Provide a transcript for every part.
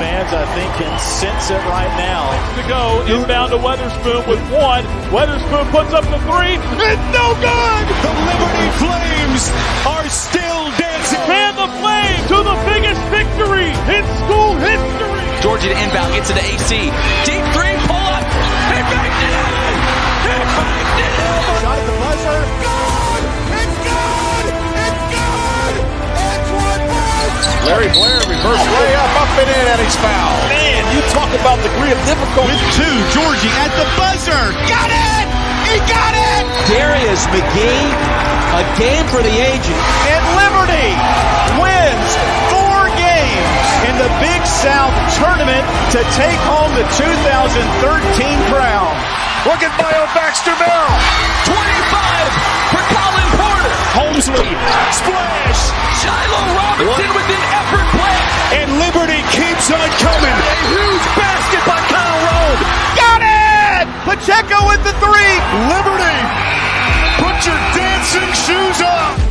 fans, I think, can sense it right now. To go inbound to Weatherspoon with one. Weatherspoon puts up the three. It's no good. The Liberty Flames are still dancing. And the Flames to the biggest victory in school history. Georgia to inbound, gets it to AC. Deep three, pull up. He banked it in. He banked it in. Shot at Larry Blair reverse layup up and in, and he's fouled. Man, you talk about degree of difficulty. With two, Georgie at the buzzer. Got it. He got it. Darius McGhee, a game for the ages. And Liberty wins four games in the Big South tournament to take home the 2013 crown. Look at Bio Baxter now. 25 for Colin Homesley, splash, Shiloh Robinson with an effort play. And Liberty keeps on coming. A huge basket by Kyle Rode. got it! Pacheco with the three. Liberty, put your dancing shoes on.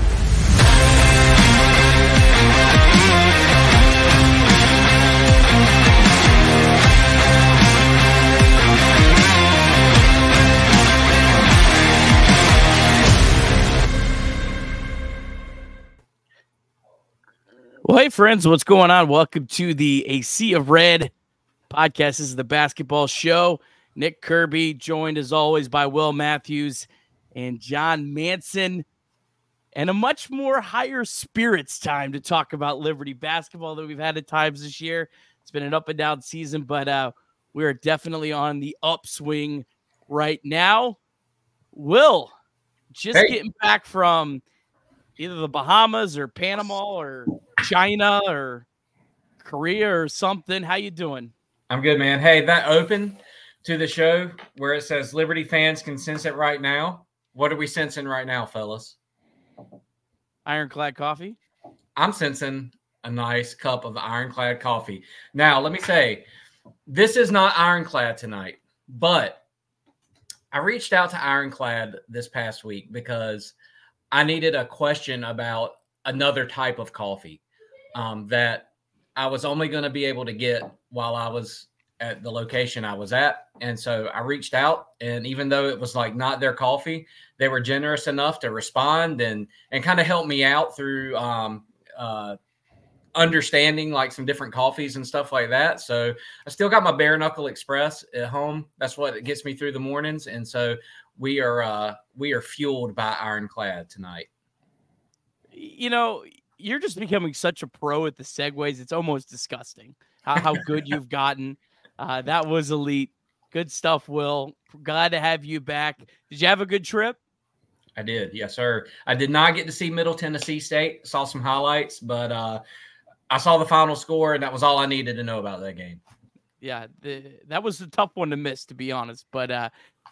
Hey, friends, what's going on? Welcome to the A Sea of Red podcast. This is the basketball show. Nick Kirby, joined as always by Will Matthews and Jon Manson, and a much more higher spirits time to talk about Liberty basketball that we've had at times this year. It's been an up and down season, but uh, we are definitely on the upswing right now. Will, just Hey. getting back from either the Bahamas or Panama or China or Korea or something. How you doing? I'm good, man. Hey, that open to the show where it says Liberty fans can sense it right now. What are we sensing right now, fellas? Ironclad coffee. I'm sensing a nice cup of ironclad coffee. Now, let me say, this is not ironclad tonight, but I reached out to Ironclad this past week because I needed a question about another type of coffee um, that I was only going to be able to get while I was at the location I was at. And so I reached out, and even though it was like not their coffee, they were generous enough to respond and and kind of help me out through um, uh, understanding like some different coffees and stuff like that. So I still got my bare knuckle express at home. That's what gets me through the mornings. And so we are uh, we are fueled by Ironclad tonight. You know, you're just becoming such a pro at the segues. It's almost disgusting how, how good you've gotten. Uh, that was elite. Good stuff, Will. Glad to have you back. Did you have a good trip? I did, yes, sir. I did not get to see Middle Tennessee State. Saw some highlights, but uh, I saw the final score, and that was all I needed to know about that game. yeah, the, that was a tough one to miss, to be honest. But uh,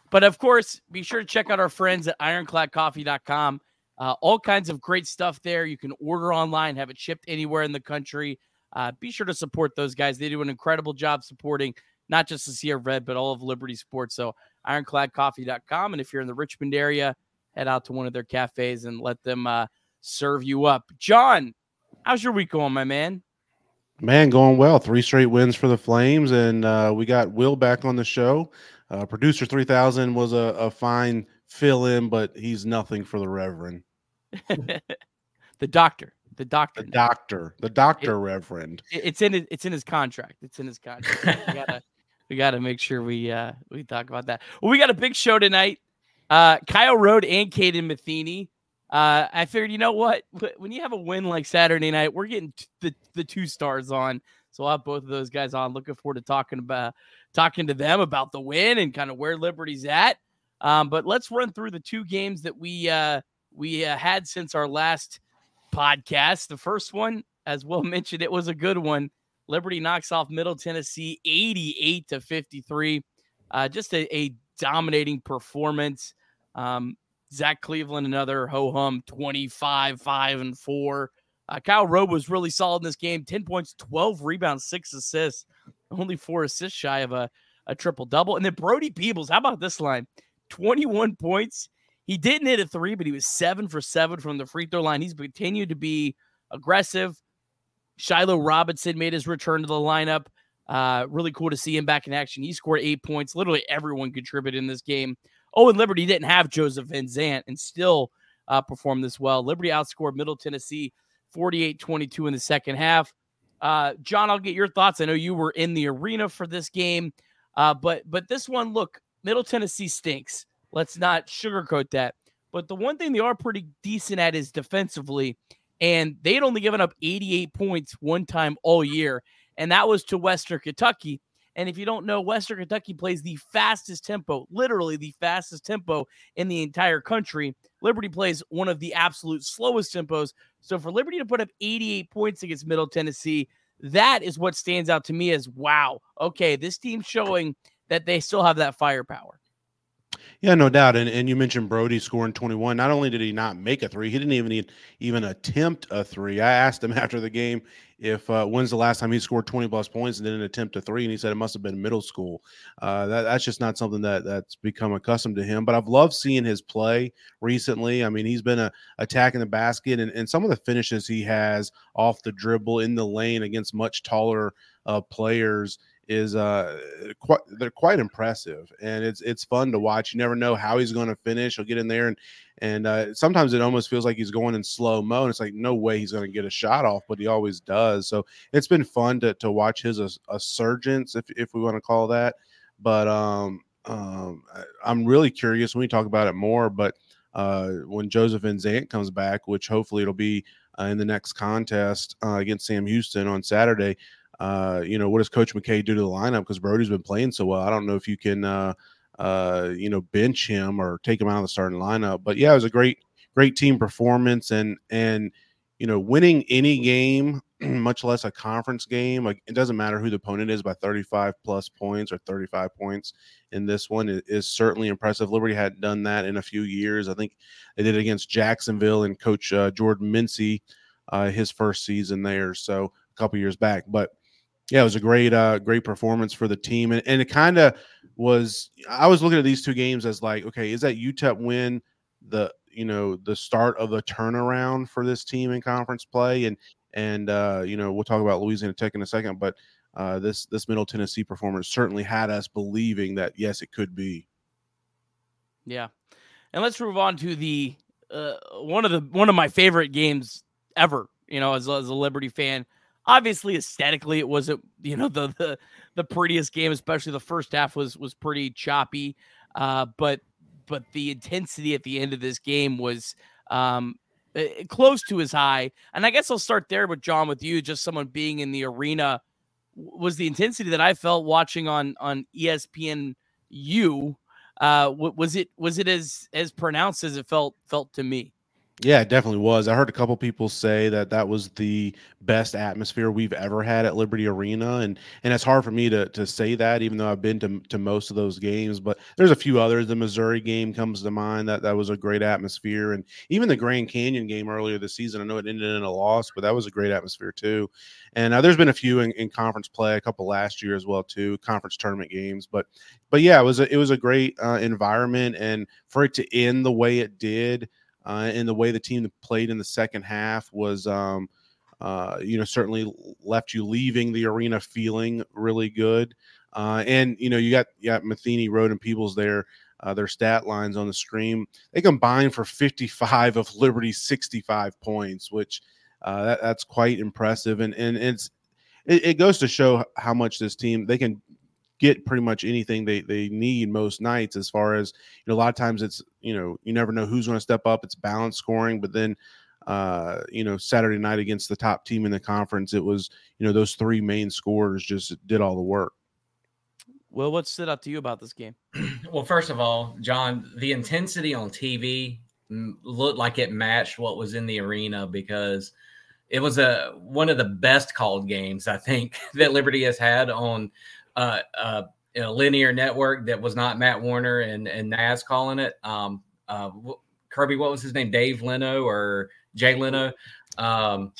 but of course, be sure to check out our friends at ironcladcoffee.com. Uh, all kinds of great stuff there. You can order online, have it shipped anywhere in the country. Uh, be sure to support those guys. They do an incredible job supporting not just the Sea of Red, but all of Liberty Sports. So ironcladcoffee.com. And if you're in the Richmond area, head out to one of their cafes and let them uh, serve you up. Jon, how's your week going, my man? Man, going well. Three straight wins for the Flames, and uh, we got Will back on the show. Uh, Producer three thousand was a, a fine fill in, but he's nothing for the Reverend, the doctor. The doctor. the doctor, the doctor Reverend. It's in his, it's in his contract. It's in his contract. we gotta we gotta make sure we uh we talk about that. Well, we got a big show tonight. Uh Kyle Rode and Kaden Metheny. Uh I figured, you know what? When you have a win like Saturday night, we're getting t- the the two stars on. So I'll have both of those guys on. Looking forward to talking about talking to them about the win and kind of where Liberty's at. Um, but let's run through the two games that we uh we uh, had since our last podcast. The first one, as Will mentioned, it was a good one. Liberty knocks off Middle Tennessee 88 to 53. Uh, just a, a dominating performance. Um, Zach Cleveland, another ho hum 25, 5, and 4. Uh, Kyle Rode was really solid in this game 10 points, 12 rebounds, six assists, only four assists shy of a, a triple double. And then Brody Peebles, how about this line? 21 points. He didn't hit a three, but he was seven for seven from the free throw line. He's continued to be aggressive. Shiloh Robinson made his return to the lineup. Uh, really cool to see him back in action. He scored eight points. Literally everyone contributed in this game. Oh, and Liberty didn't have Joseph Van Zant and still uh, performed this well. Liberty outscored Middle Tennessee 48 22 in the second half. Uh, Jon, I'll get your thoughts. I know you were in the arena for this game, uh, but but this one, look, Middle Tennessee stinks. Let's not sugarcoat that. But the one thing they are pretty decent at is defensively, and they had only given up 88 points one time all year, and that was to Western Kentucky. And if you don't know, Western Kentucky plays the fastest tempo, literally the fastest tempo in the entire country. Liberty plays one of the absolute slowest tempos. So for Liberty to put up 88 points against Middle Tennessee, that is what stands out to me as wow, okay, this team's showing that they still have that firepower. Yeah, no doubt. And and you mentioned Brody scoring 21. Not only did he not make a three, he didn't even even attempt a three. I asked him after the game if uh, when's the last time he scored 20 plus points and didn't attempt a three, and he said it must have been middle school. Uh, that, that's just not something that that's become accustomed to him. But I've loved seeing his play recently. I mean, he's been a, attacking the basket, and, and some of the finishes he has off the dribble in the lane against much taller uh, players is uh quite they're quite impressive and it's it's fun to watch. You never know how he's going to finish. He'll get in there and and uh, sometimes it almost feels like he's going in slow mo and it's like no way he's going to get a shot off but he always does. So it's been fun to to watch his surgence if if we want to call that. But um um i'm really curious when we talk about it more but uh when joseph Van Zant comes back which hopefully it'll be uh, in the next contest uh, against sam houston on saturday uh, you know, what does Coach McKay do to the lineup? Because Brody's been playing so well. I don't know if you can, uh, uh, you know, bench him or take him out of the starting lineup. But yeah, it was a great, great team performance, and and you know, winning any game, much less a conference game, like it doesn't matter who the opponent is by 35 plus points or 35 points in this one is, is certainly impressive. Liberty hadn't done that in a few years. I think they did it against Jacksonville and Coach uh, Jordan Mincy, uh, his first season there, so a couple years back, but yeah, it was a great, uh, great performance for the team, and, and it kind of was. I was looking at these two games as like, okay, is that UTEP win the you know the start of the turnaround for this team in conference play, and and uh, you know we'll talk about Louisiana Tech in a second, but uh, this this Middle Tennessee performance certainly had us believing that yes, it could be. Yeah, and let's move on to the uh, one of the one of my favorite games ever. You know, as, as a Liberty fan obviously aesthetically it wasn't you know the the, the prettiest game especially the first half was was pretty choppy uh, but but the intensity at the end of this game was um, close to as high. And i guess i'll start there with jon with you just someone being in the arena. Was the intensity that i felt watching on on espn u uh was it was it as as pronounced as it felt felt to me yeah, it definitely was. I heard a couple people say that that was the best atmosphere we've ever had at Liberty Arena, and and it's hard for me to to say that, even though I've been to to most of those games. But there's a few others. The Missouri game comes to mind that that was a great atmosphere, and even the Grand Canyon game earlier this season. I know it ended in a loss, but that was a great atmosphere too. And uh, there's been a few in, in conference play, a couple last year as well too, conference tournament games. But but yeah, it was a, it was a great uh, environment, and for it to end the way it did uh, and the way the team played in the second half was, um, uh, you know, certainly left you leaving the arena feeling really good. Uh, and you know, you got you got Metheny, Rode, and Peebles there. Uh, their stat lines on the stream. They combined for 55 of Liberty's 65 points, which uh, that, that's quite impressive. And and it's it, it, goes to show how much this team they can get pretty much anything they they need most nights as far as you know a lot of times it's you know you never know who's going to step up it's balanced scoring but then uh you know saturday night against the top team in the conference it was you know those three main scorers just did all the work. Well what stood out to you about this game? Well first of all jon the intensity on tv looked like it matched what was in the arena because it was a one of the best called games I think that Liberty has had on uh, uh, a linear network that was not Matt Warner and and Naz calling it. Um, uh, Kirby, what was his name? Dave Leno or Jay Leno? Um,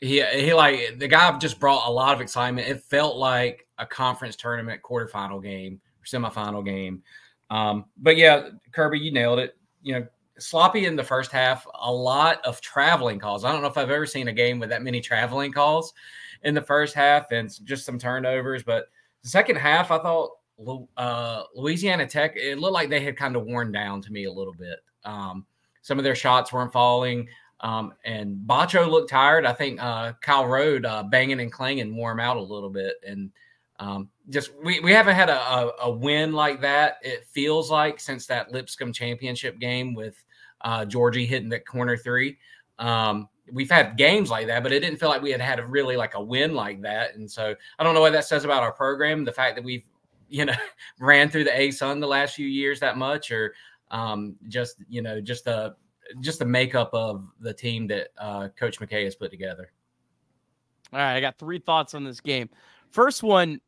he he like the guy just brought a lot of excitement. It felt like a conference tournament quarterfinal game or semifinal game. Um, but yeah, Kirby, you nailed it. You know, sloppy in the first half. A lot of traveling calls. I don't know if I've ever seen a game with that many traveling calls in the first half, and just some turnovers. But the second half, I thought uh, Louisiana Tech. It looked like they had kind of worn down to me a little bit. Um, some of their shots weren't falling. Um, and Batcho looked tired. I think uh, Kyle Rode uh, banging and clanging wore him out a little bit. And um, just we, we haven't had a, a, a, win like that, it feels like, since that Lipscomb championship game with uh, Georgie hitting that corner three. Um, we've had games like that, but it didn't feel like we had had a really like a win like that. And so I don't know what that says about our program, the fact that we've, you know, ran through the ASUN the last few years that much, or um, just, you know, just the, just the makeup of the team that uh, Coach McKay has put together. All right, I got three thoughts on this game. First one,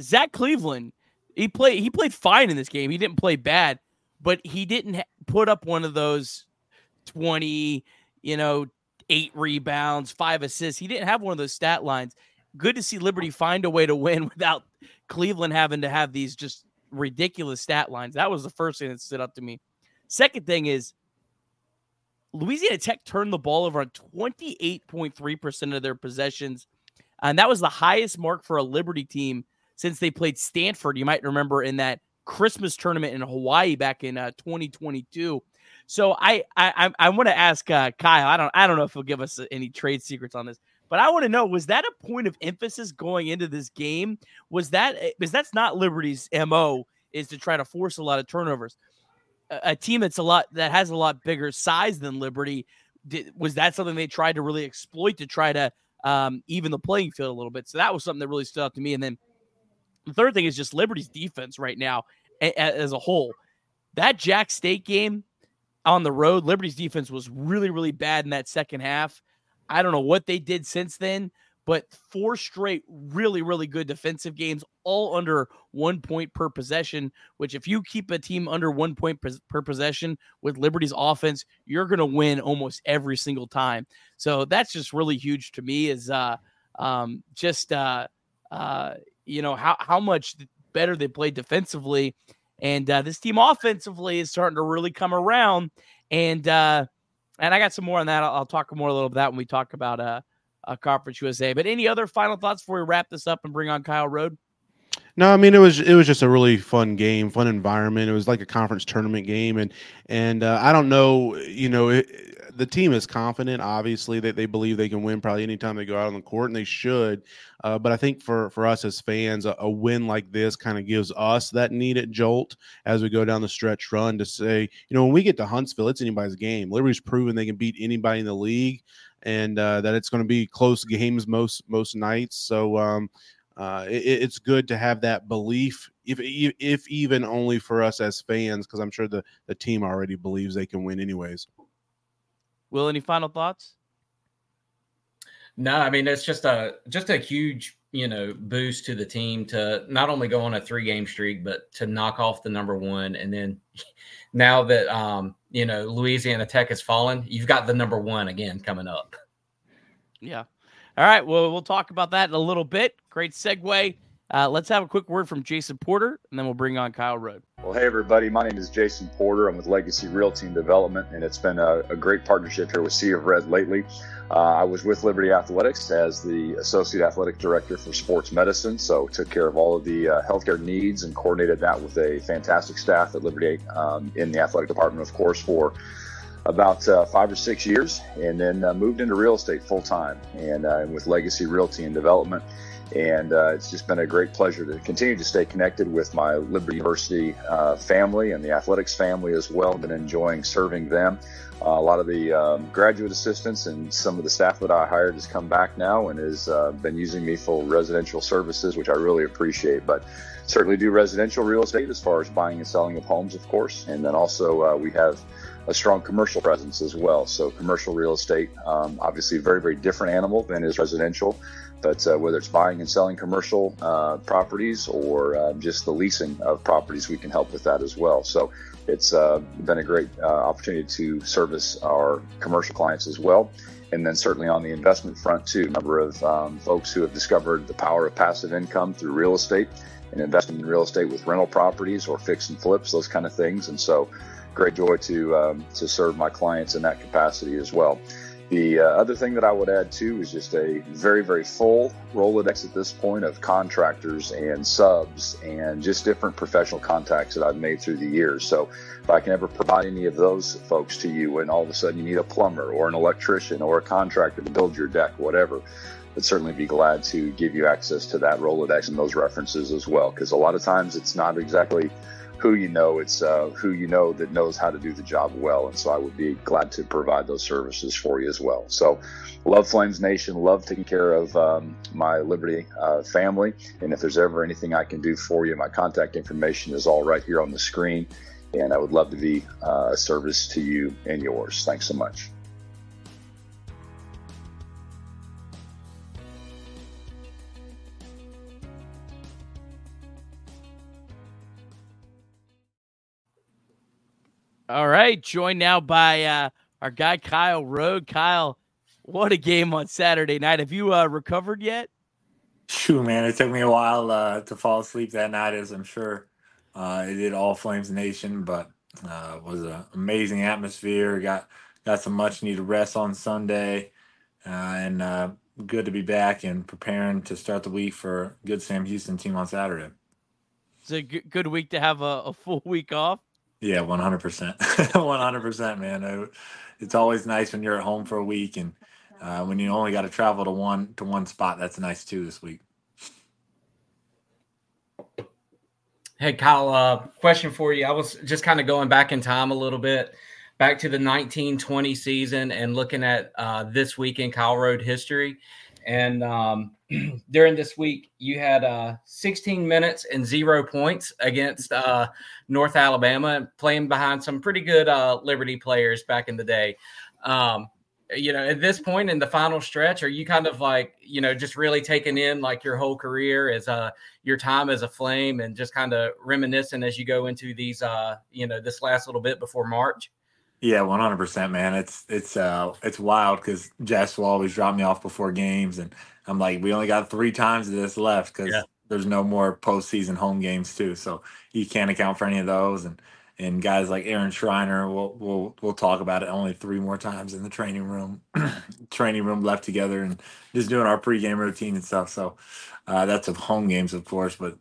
Zach Cleveland, he played he played fine in this game. He didn't play bad, but he didn't put up one of those 20, you know, eight rebounds, five assists. He didn't have one of those stat lines. Good to see Liberty find a way to win without Cleveland having to have these just ridiculous stat lines. That was the first thing that stood up to me. Second thing is Louisiana Tech turned the ball over on 28.3% of their possessions. And that was the highest mark for a Liberty team since they played Stanford. You might remember in that Christmas tournament in Hawaii back in uh, 2022. So I I I want to ask uh, Kyle. I don't I don't know if he'll give us any trade secrets on this, but I want to know was that a point of emphasis going into this game? Was that eh, because that's not Liberty's mo is to try to force a lot of turnovers. A, a team that's a lot that has a lot bigger size than Liberty. Did, was that something they tried to really exploit to try to um, even the playing field a little bit? So that was something that really stood out to me. And then the third thing is just Liberty's defense right now as a whole. That Jack State game on the road, Liberty's defense was really, really bad in that second half. I don't know what they did since then, but four straight really, really good defensive games, all under one point per possession. Which, if you keep a team under one point per possession with Liberty's offense, you're going to win almost every single time. So that's just really huge to me. Is uh, um, just uh, uh, you know how how much better they played defensively, and uh, this team offensively is starting to really come around. And uh, and I got some more on that. I'll, I'll talk more a little bit that when we talk about uh, uh, Conference USA. But any other final thoughts before we wrap this up and bring on Kyle Rode? No, I mean it was it was just a really fun game, fun environment. It was like a conference tournament game, and and uh, I don't know, you know, it, the team is confident. Obviously, that they believe they can win probably anytime they go out on the court, and they should. Uh, but I think for for us as fans, a, a win like this kind of gives us that needed jolt as we go down the stretch run to say, you know, when we get to Huntsville, it's anybody's game. Liberty's proven they can beat anybody in the league, and uh, that it's going to be close games most most nights. So. Um, uh, it, it's good to have that belief, if if even only for us as fans, because I'm sure the the team already believes they can win anyways. Will, any final thoughts? No, I mean it's just a just a huge you know boost to the team to not only go on a three game streak but to knock off the number one and then now that um you know Louisiana Tech has fallen, you've got the number one again coming up. Yeah. All right. Well, we'll talk about that in a little bit. Great segue. Uh, let's have a quick word from Jason Porter, and then we'll bring on Kyle Rode. Well, hey, everybody. My name is Jason Porter. I'm with Legacy Realty and Development, and it's been a, a great partnership here with Sea of Red lately. Uh, I was with Liberty Athletics as the Associate Athletic Director for Sports Medicine, so took care of all of the uh, healthcare needs and coordinated that with a fantastic staff at Liberty um, in the athletic department, of course, for about uh, five or six years, and then uh, moved into real estate full time and uh, with Legacy Realty and Development. And uh, it's just been a great pleasure to continue to stay connected with my Liberty University uh, family and the athletics family as well. Been enjoying serving them. Uh, a lot of the um, graduate assistants and some of the staff that I hired has come back now and has been using me for residential services, which I really appreciate. But certainly do residential real estate as far as buying and selling of homes, of course. And then also we have a strong commercial presence as well. So commercial real estate, um, obviously very, very different animal than is residential. But uh, whether it's buying and selling commercial uh, properties or uh, just the leasing of properties, we can help with that as well. So it's uh, been a great uh, opportunity to service our commercial clients as well. And then certainly on the investment front too, a number of um, folks who have discovered the power of passive income through real estate and investing in real estate with rental properties or fix and flips, those kind of things. And so great joy to um, to serve my clients in that capacity as well. The uh, other thing that I would add too is just a very, very full Rolodex at this point of contractors and subs and just different professional contacts that I've made through the years. So if I can ever provide any of those folks to you when all of a sudden you need a plumber or an electrician or a contractor to build your deck, whatever, I'd certainly be glad to give you access to that Rolodex and those references as well. Because a lot of times it's not exactly who you know, it's uh, who you know that knows how to do the job well. And so I would be glad to provide those services for you as well. So, love Flames Nation, love taking care of um, my Liberty uh, family. And if there's ever anything I can do for you, my contact information is all right here on the screen. And I would love to be uh, a service to you and yours. Thanks so much. All right, joined now by uh, our guy Kyle Rode. Kyle, what a game on Saturday night. Have you uh, recovered yet? Shoot, man, it took me a while uh, to fall asleep that night, as I'm sure uh, it did all Flames Nation, but uh, it was an amazing atmosphere. Got got some much needed rest on Sunday, uh, and uh, good to be back and preparing to start the week for good Sam Houston team on Saturday. It's a good week to have a, a full week off. Yeah, one hundred percent, one hundred percent, man. It's always nice when you're at home for a week, and uh, when you only got to travel to one to one spot. That's nice too this week. Hey, Kyle. Uh, question for you. I was just kind of going back in time a little bit, back to the 1920 season, and looking at uh, this week in Kyle Rode history. And um, during this week, you had uh, 16 minutes and zero points against uh, North Alabama, playing behind some pretty good uh, Liberty players back in the day. Um, you know, at this point in the final stretch, are you kind of like, you know, just really taking in like your whole career as uh your time as a flame and just kind of reminiscing as you go into these uh, you know, this last little bit before March? Yeah, one hundred percent, man. It's it's uh it's wild because Jess will always drop me off before games, and I'm like, we only got three times of this left because Yeah. there's no more postseason home games too, so you can't account for any of those. And and guys like Aaron Schreiner, we'll we'll we'll talk about it only three more times in the training room, training room left together, and just doing our pregame routine and stuff. So uh, that's of home games, of course, but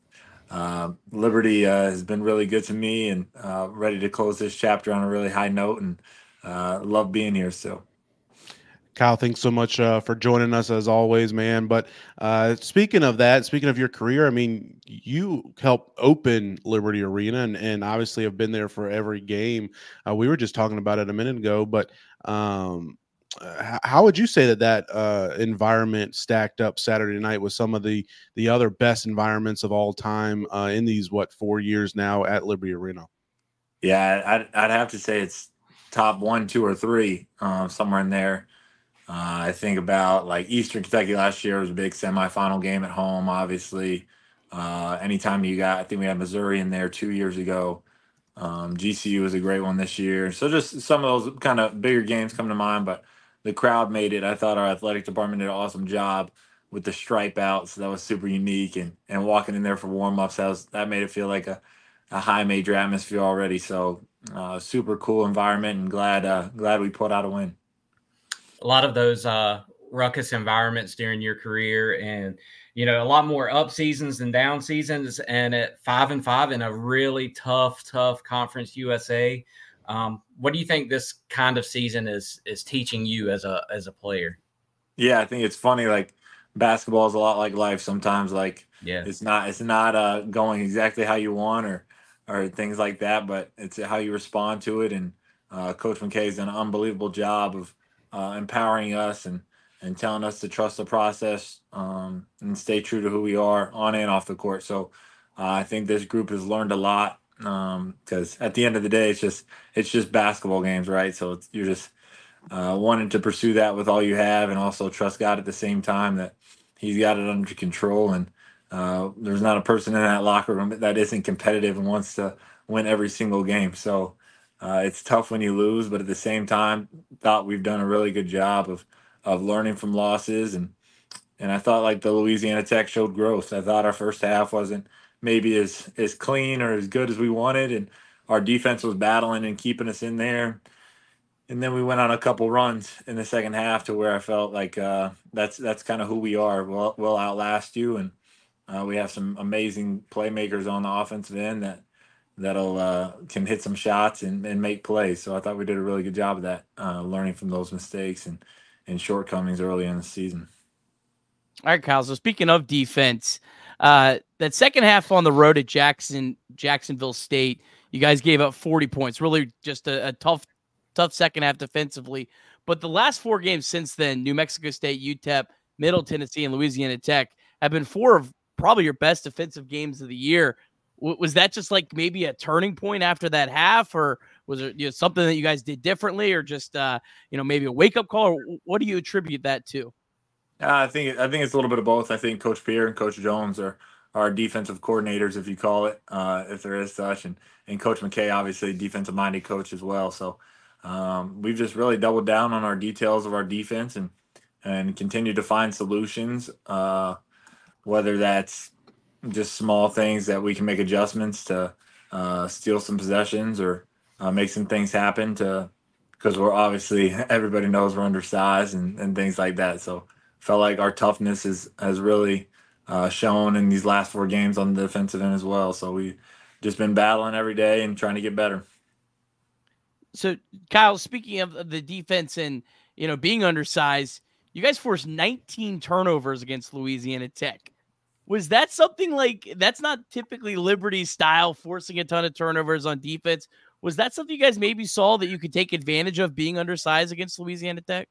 uh, Liberty uh, has been really good to me and uh, ready to close this chapter on a really high note and uh, love being here So. Kyle, thanks so much uh, for joining us as always, man. But uh, speaking of that, speaking of your career, I mean, you helped open Liberty Arena and, and obviously have been there for every game. Uh, we were just talking about it a minute ago, but um, uh, how would you say that that uh, environment stacked up Saturday night with some of the the other best environments of all time uh, in these what four years now at Liberty Arena? Yeah, I'd, I'd have to say it's top one, two, or three, uh, somewhere in there. Uh, I think about like Eastern Kentucky last year was a big semifinal game at home, obviously. Uh, anytime you got, I think we had Missouri in there two years ago. Um, GCU was a great one this year. So just some of those kind of bigger games come to mind, but the crowd made it. I thought our athletic department did an awesome job with the stripe out. So that was super unique. And, and walking in there for warm ups, that was, that made it feel like a, a high major atmosphere already. So uh, super cool environment and glad, uh, glad we put out a win. a lot of those uh, ruckus environments during your career and you know a lot more up seasons than down seasons and at five and five in a really tough tough conference usa um, what do you think this kind of season is is teaching you as a as a player Yeah, I think it's funny. Like basketball is a lot like life. Sometimes, like yeah it's not it's not uh, going exactly how you want or or things like that, but it's how you respond to it. And uh, Coach McKay has done an unbelievable job of uh, empowering us and and telling us to trust the process um, and stay true to who we are on and off the court. So uh, I think this group has learned a lot because at the end of the day, it's just it's just basketball games, right? So you're just uh, wanting to pursue that with all you have and also trust God at the same time that He's got it under control. And uh, there's not a person in that locker room that isn't competitive and wants to win every single game. So uh, it's tough when you lose, but at the same time, thought we've done a really good job of of learning from losses and and I thought like the Louisiana Tech showed growth. I thought our first half wasn't maybe as as clean or as good as we wanted, and our defense was battling and keeping us in there. And then we went on a couple runs in the second half to where I felt like uh, that's that's kind of who we are. We'll, we'll outlast you, and uh, we have some amazing playmakers on the offensive end that that'll uh, can hit some shots and, and make plays. So I thought we did a really good job of that, uh, learning from those mistakes and and shortcomings early in the season. All right, Kyle. So speaking of defense, uh, that second half on the road at Jackson, Jacksonville State, you guys gave up 40 points. Really, just a, a tough, tough second half defensively. But the last four games since then, New Mexico State, UTEP, Middle Tennessee, and Louisiana Tech have been four of probably your best defensive games of the year. W- was that just like maybe a turning point after that half, or was it you know, something that you guys did differently, or just uh, you know maybe a wake up call? Or what do you attribute that to? I think I think it's a little bit of both. I think Coach Pierre and Coach Jones are our defensive coordinators, if you call it, uh, if there is such, and and Coach McKay, obviously defensive minded coach as well. So um, we've just really doubled down on our details of our defense and and continue to find solutions, uh, whether that's just small things that we can make adjustments to uh, steal some possessions or uh, make some things happen to because we're obviously everybody knows we're undersized and, and things like that. So felt like our toughness is has really uh, shown in these last four games on the defensive end as well. So we just been battling every day and trying to get better. So Kyle, speaking of the defense and you know being undersized, you guys forced 19 turnovers against Louisiana Tech. Was that something like that's not typically Liberty style, forcing a ton of turnovers on defense? Was that something you guys maybe saw that you could take advantage of being undersized against Louisiana Tech?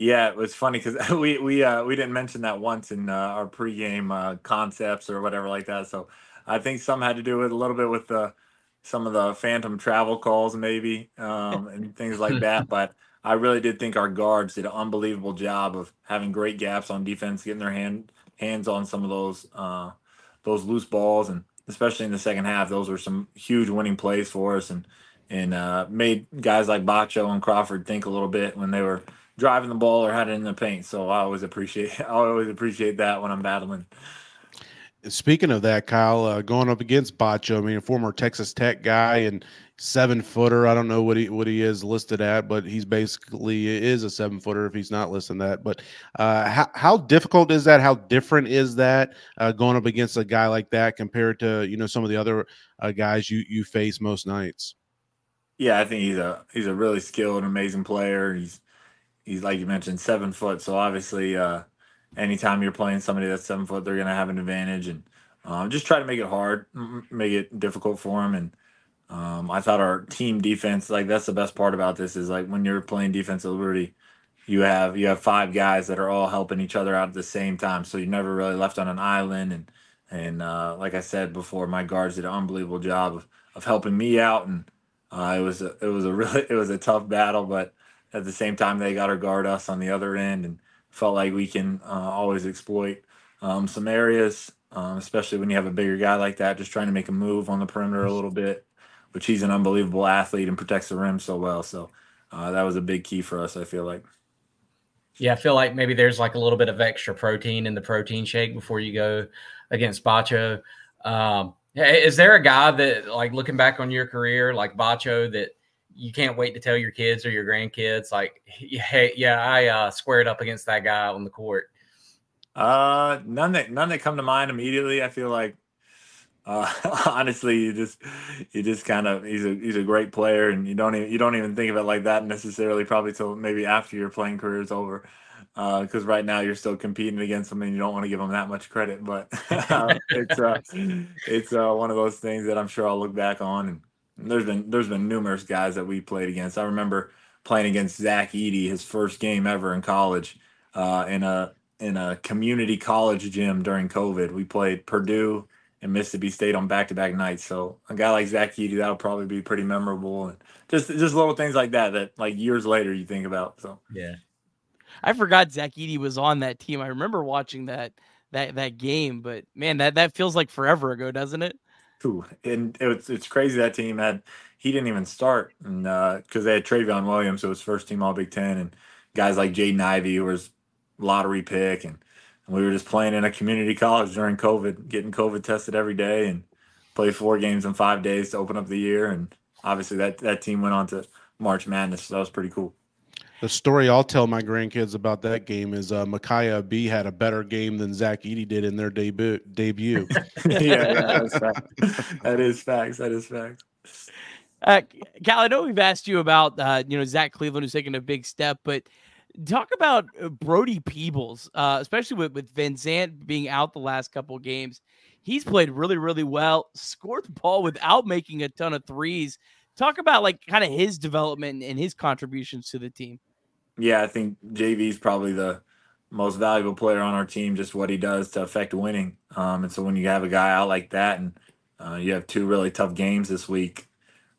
Yeah, it was funny because we we uh, we didn't mention that once in uh, our pregame uh, concepts or whatever like that. So I think some had to do with a little bit with the some of the phantom travel calls maybe um, and things like that. But I really did think our guards did an unbelievable job of having great gaps on defense, getting their hand hands on some of those uh, those loose balls, and especially in the second half, those were some huge winning plays for us, and and uh, made guys like Batcho and Crawford think a little bit when they were driving the ball or had it in the paint. So I always appreciate I always appreciate that when I'm battling. Speaking of that, Kyle, uh, going up against Batcho, I mean, a former Texas Tech guy and seven footer. I don't know what he what he is listed at, but he's basically is a seven footer if he's not listed that. But uh, how how difficult is that? How different is that uh, going up against a guy like that compared to you know some of the other uh, guys you you face most nights? Yeah, I think he's a he's a really skilled, amazing player. He's he's like you mentioned, seven foot. So obviously, uh, anytime you're playing somebody that's seven foot, they're gonna have an advantage, and um, just try to make it hard, make it difficult for them. And um, I thought our team defense, like that's the best part about this, is like when you're playing defense at Liberty, you have you have five guys that are all helping each other out at the same time. So you're never really left on an island. And and uh, like I said before, my guards did an unbelievable job of, of helping me out, and uh, it was a, it was a really it was a tough battle, but at the same time they got to guard us on the other end and felt like we can uh, always exploit um, some areas um, especially when you have a bigger guy like that just trying to make a move on the perimeter a little bit which he's an unbelievable athlete and protects the rim so well. So uh, that was a big key for us i feel like. Yeah i feel like maybe there's like a little bit of extra protein in the protein shake before you go against batcho. Um, is there a guy that like looking back on your career like batcho that you can't wait to tell your kids or your grandkids like hey yeah i uh, squared up against that guy on the court. Uh none that none that come to mind immediately i feel like uh honestly you just you just kind of he's a he's a great player and you don't even you don't even think of it like that necessarily probably till maybe after your playing career is over because uh, right now you're still competing against him and you don't want to give him that much credit but uh, it's uh it's uh one of those things that i'm sure i'll look back on and there's been there's been numerous guys that we played against. I remember playing against Zach Edey, his first game ever in college, uh, in a in a community college gym during COVID. We played Purdue and Mississippi State on back to back nights. So a guy like Zach Edey, that'll probably be pretty memorable. And just just little things like that that like years later you think about. So yeah. I forgot Zach Edey was on that team. I remember watching that that that game, but man, that that feels like forever ago, doesn't it? Ooh, and it's it's crazy that team had he didn't even start and because uh, they had Trevion Williams, so it was first team All Big Ten, and guys like Jaden Ivey who was lottery pick, and, and, we were just playing in a community college during COVID, getting COVID tested every day, and played four games in five days to open up the year, and obviously that that team went on to March Madness. So that was pretty cool. The story I'll tell my grandkids about that game is uh, Micaiah B had a better game than Zach Edey did in their debut. Debut. yeah, that is facts. That is facts. That is facts. Uh, Cal, I know we've asked you about uh, you know Zach Cleveland who's taking a big step, but talk about uh, Brody Peebles, uh, especially with with Van Zant being out the last couple of games. He's played really, really well. Scored the ball without making a ton of threes. Talk about like kind of his development and his contributions to the team. Yeah, I think JV's probably the most valuable player on our team. Just what he does to affect winning. Um, and so when you have a guy out like that, and uh, you have two really tough games this week,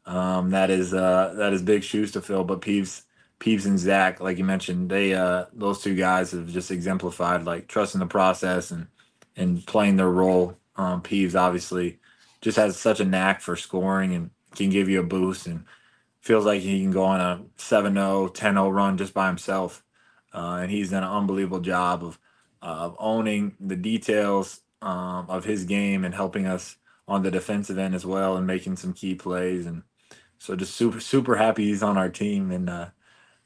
um, that is uh, that is big shoes to fill. But Peeves, Peeves and Zach, like you mentioned, they uh, those two guys have just exemplified like trusting the process and and playing their role. Um, Peeves obviously just has such a knack for scoring and can give you a boost and feels like he can go on a 7-0, 10-0 run just by himself. Uh, and he's done an unbelievable job of of owning the details um, of his game and helping us on the defensive end as well and making some key plays and so just super super happy he's on our team and uh,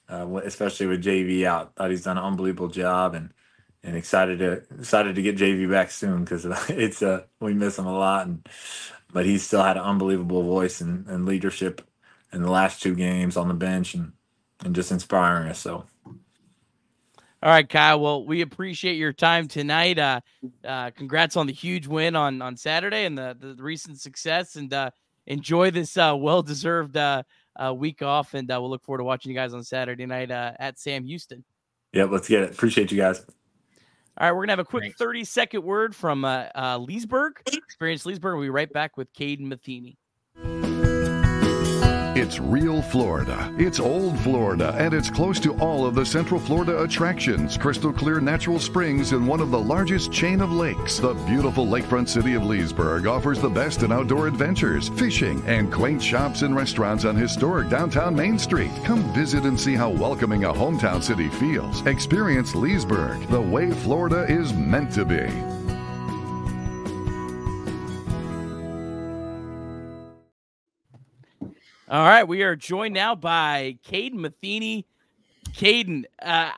uh, especially with JV out. Thought he's done an unbelievable job and and excited to excited to get JV back soon because it's uh we miss him a lot and but he's still had an unbelievable voice and, and leadership in the last two games on the bench and and just inspiring us. So. All right, Kyle. Well, we appreciate your time tonight. Uh, uh, congrats on the huge win on on Saturday and the the recent success, and uh, enjoy this uh, well deserved uh, uh, week off. And uh, we'll look forward to watching you guys on Saturday night uh, at Sam Houston. Yep, let's get it. Appreciate you guys. All right, we're gonna have a quick Thanks. 30 second word from uh, uh, Leesburg. Experience Leesburg. We'll be right back with Kaden Metheny. It's real Florida. It's old Florida, and it's close to all of the Central Florida attractions. Crystal clear natural springs and one of the largest chain of lakes. The beautiful lakefront city of Leesburg offers the best in outdoor adventures, fishing, and quaint shops and restaurants on historic downtown Main Street. Come visit and see how welcoming a hometown city feels. Experience Leesburg, the way Florida is meant to be. All right, we are joined now by Kaden Metheny. Kaden, uh,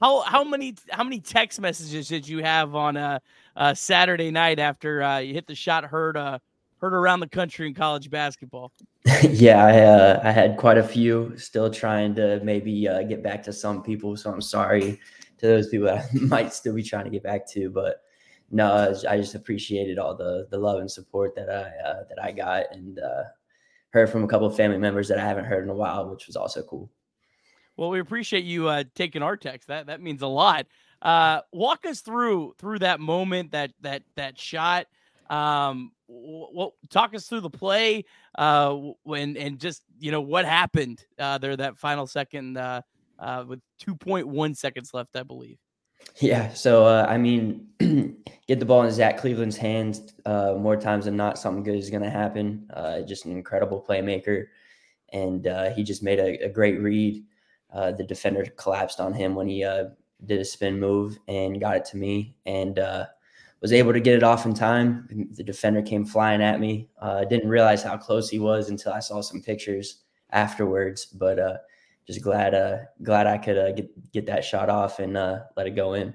how how many how many text messages did you have on a, a Saturday night after uh, you hit the shot heard uh, heard around the country in college basketball? yeah, I uh, I had quite a few. Still trying to maybe uh, get back to some people, so I'm sorry to those people I might still be trying to get back to, but no, I just appreciated all the the love and support that I uh, that I got, and uh, heard from a couple of family members that I haven't heard in a while, which was also cool. Well, we appreciate you uh, taking our text. That that means a lot. Uh, walk us through through that moment, that that that shot. Um, well, talk us through the play. Uh, when and just you know what happened uh, there that final second uh, uh, with 2.1 seconds left, I believe. Yeah. So, uh, I mean, get the ball in Zach Cleveland's hands uh, more times than not, something good is going to happen. Uh, just an incredible playmaker. And uh, he just made a, a great read. Uh, the defender collapsed on him when he uh, did a spin move and got it to me and was able to get it off in time. The defender came flying at me. Didn't realize how close he was until I saw some pictures afterwards. But just glad uh glad I could uh, get get that shot off and uh, let it go in.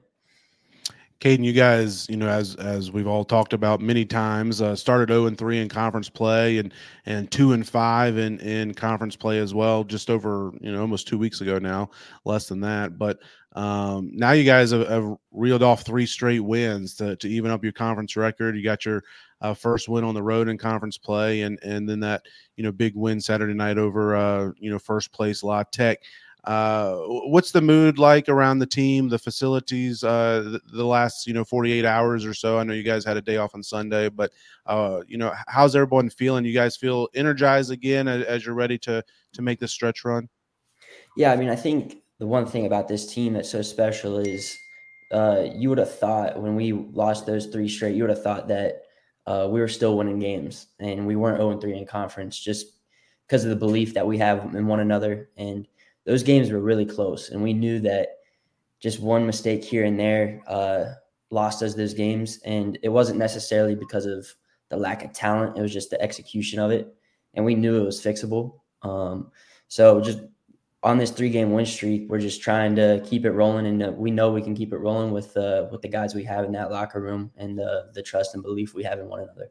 Kaden, you guys, you know, as as we've all talked about many times, uh, started 0 and 3 in conference play and and 2 and 5 in in conference play as well, just over, you know, almost 2 weeks ago now, less than that. But um, now you guys have, have, reeled off three straight wins to, to even up your conference record. You got your uh, first win on the road in conference play, and and then that you know big win Saturday night over uh, you know first place La Tech. Uh, what's the mood like around the team, the facilities, uh, the, the, last you know 48 hours or so? I know you guys had a day off on Sunday, but uh, you know how's everyone feeling? You guys feel energized again as, as you're ready to to make this stretch run? Yeah, I mean, I think the one thing about this team that's so special is uh, you would have thought when we lost those three straight, you would have thought that uh, we were still winning games and we weren't 0 3 in conference just because of the belief that we have in one another. And those games were really close. And we knew that just one mistake here and there uh, lost us those games. And it wasn't necessarily because of the lack of talent, it was just the execution of it. and we knew it was fixable. Um, so just on this three game win streak, we're just trying to keep it rolling, and uh, we know we can keep it rolling with uh, with the guys we have in that locker room and the the trust and belief we have in one another.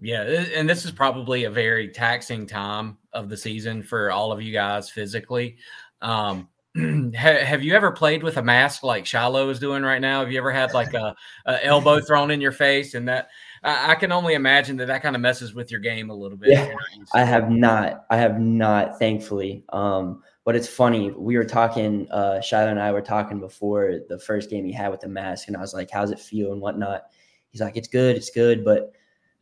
Yeah, and this is probably a very taxing time of the season for all of you guys physically. Um, have you ever played with a mask like Shiloh is doing right now? Have you ever had like a, a elbow thrown in your face and that? I, I, can only imagine that that kind of messes with your game a little bit. Yeah, I have not. I have not, thankfully. Um, but it's funny. We were talking. Uh, Shiloh and I were talking before the first game he had with the mask, and I was like, "How's it feel?" and whatnot. He's like, "It's good. It's good, but."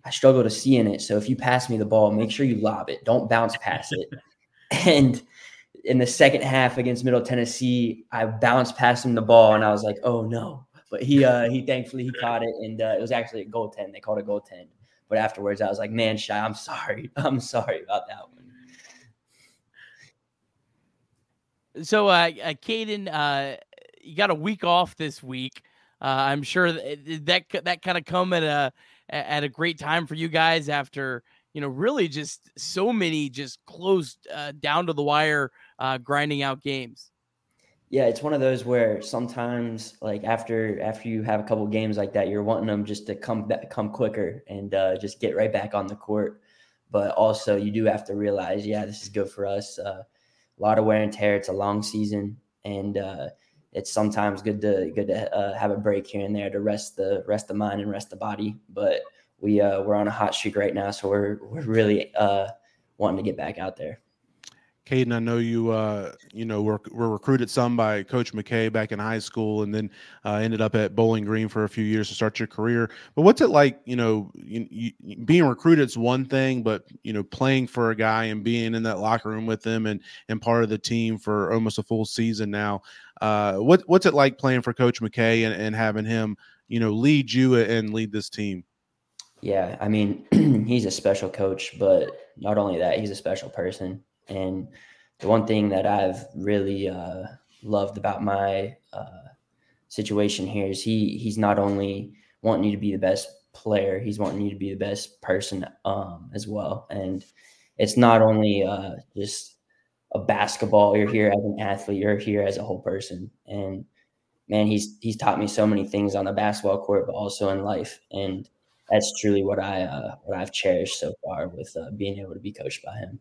I struggle to see in it. So if you pass me the ball, make sure you lob it. Don't bounce past it. and in the second half against Middle Tennessee, I bounced past him the ball, and I was like, "Oh no!" But he, uh, he thankfully he caught it, and uh, it was actually a goaltend. They called it ten, But afterwards, I was like, "Man, shy, I'm sorry. I'm sorry about that one." So, uh, uh Kaden, uh, you got a week off this week. Uh, I'm sure that that, that kind of come at a at a great time for you guys after you know really just so many just closed uh, down to the wire uh, grinding out games yeah it's one of those where sometimes like after after you have a couple games like that you're wanting them just to come back come quicker and uh, just get right back on the court but also you do have to realize yeah this is good for us uh, a lot of wear and tear it's a long season and uh, it's sometimes good to good to uh, have a break here and there to rest the rest the mind and rest the body. But we uh, we're on a hot streak right now, so we're we're really uh, wanting to get back out there. Kaden, I know you, uh, you know, were, were recruited some by Coach McKay back in high school, and then uh, ended up at Bowling Green for a few years to start your career. But what's it like, you know, you, you, being recruited is one thing, but you know, playing for a guy and being in that locker room with him and and part of the team for almost a full season now. Uh, what what's it like playing for Coach McKay and, and having him, you know, lead you and lead this team? Yeah, I mean, he's a special coach, but not only that, he's a special person and the one thing that I've really uh, loved about my uh, situation here is he he's not only wanting you to be the best player, he's wanting you to be the best person um, as well. And it's not only uh, just a basketball. You're here as an athlete. You're here as a whole person. And man, he's he's taught me so many things on the basketball court, but also in life. And that's truly what I uh, what I've cherished so far with uh, being able to be coached by him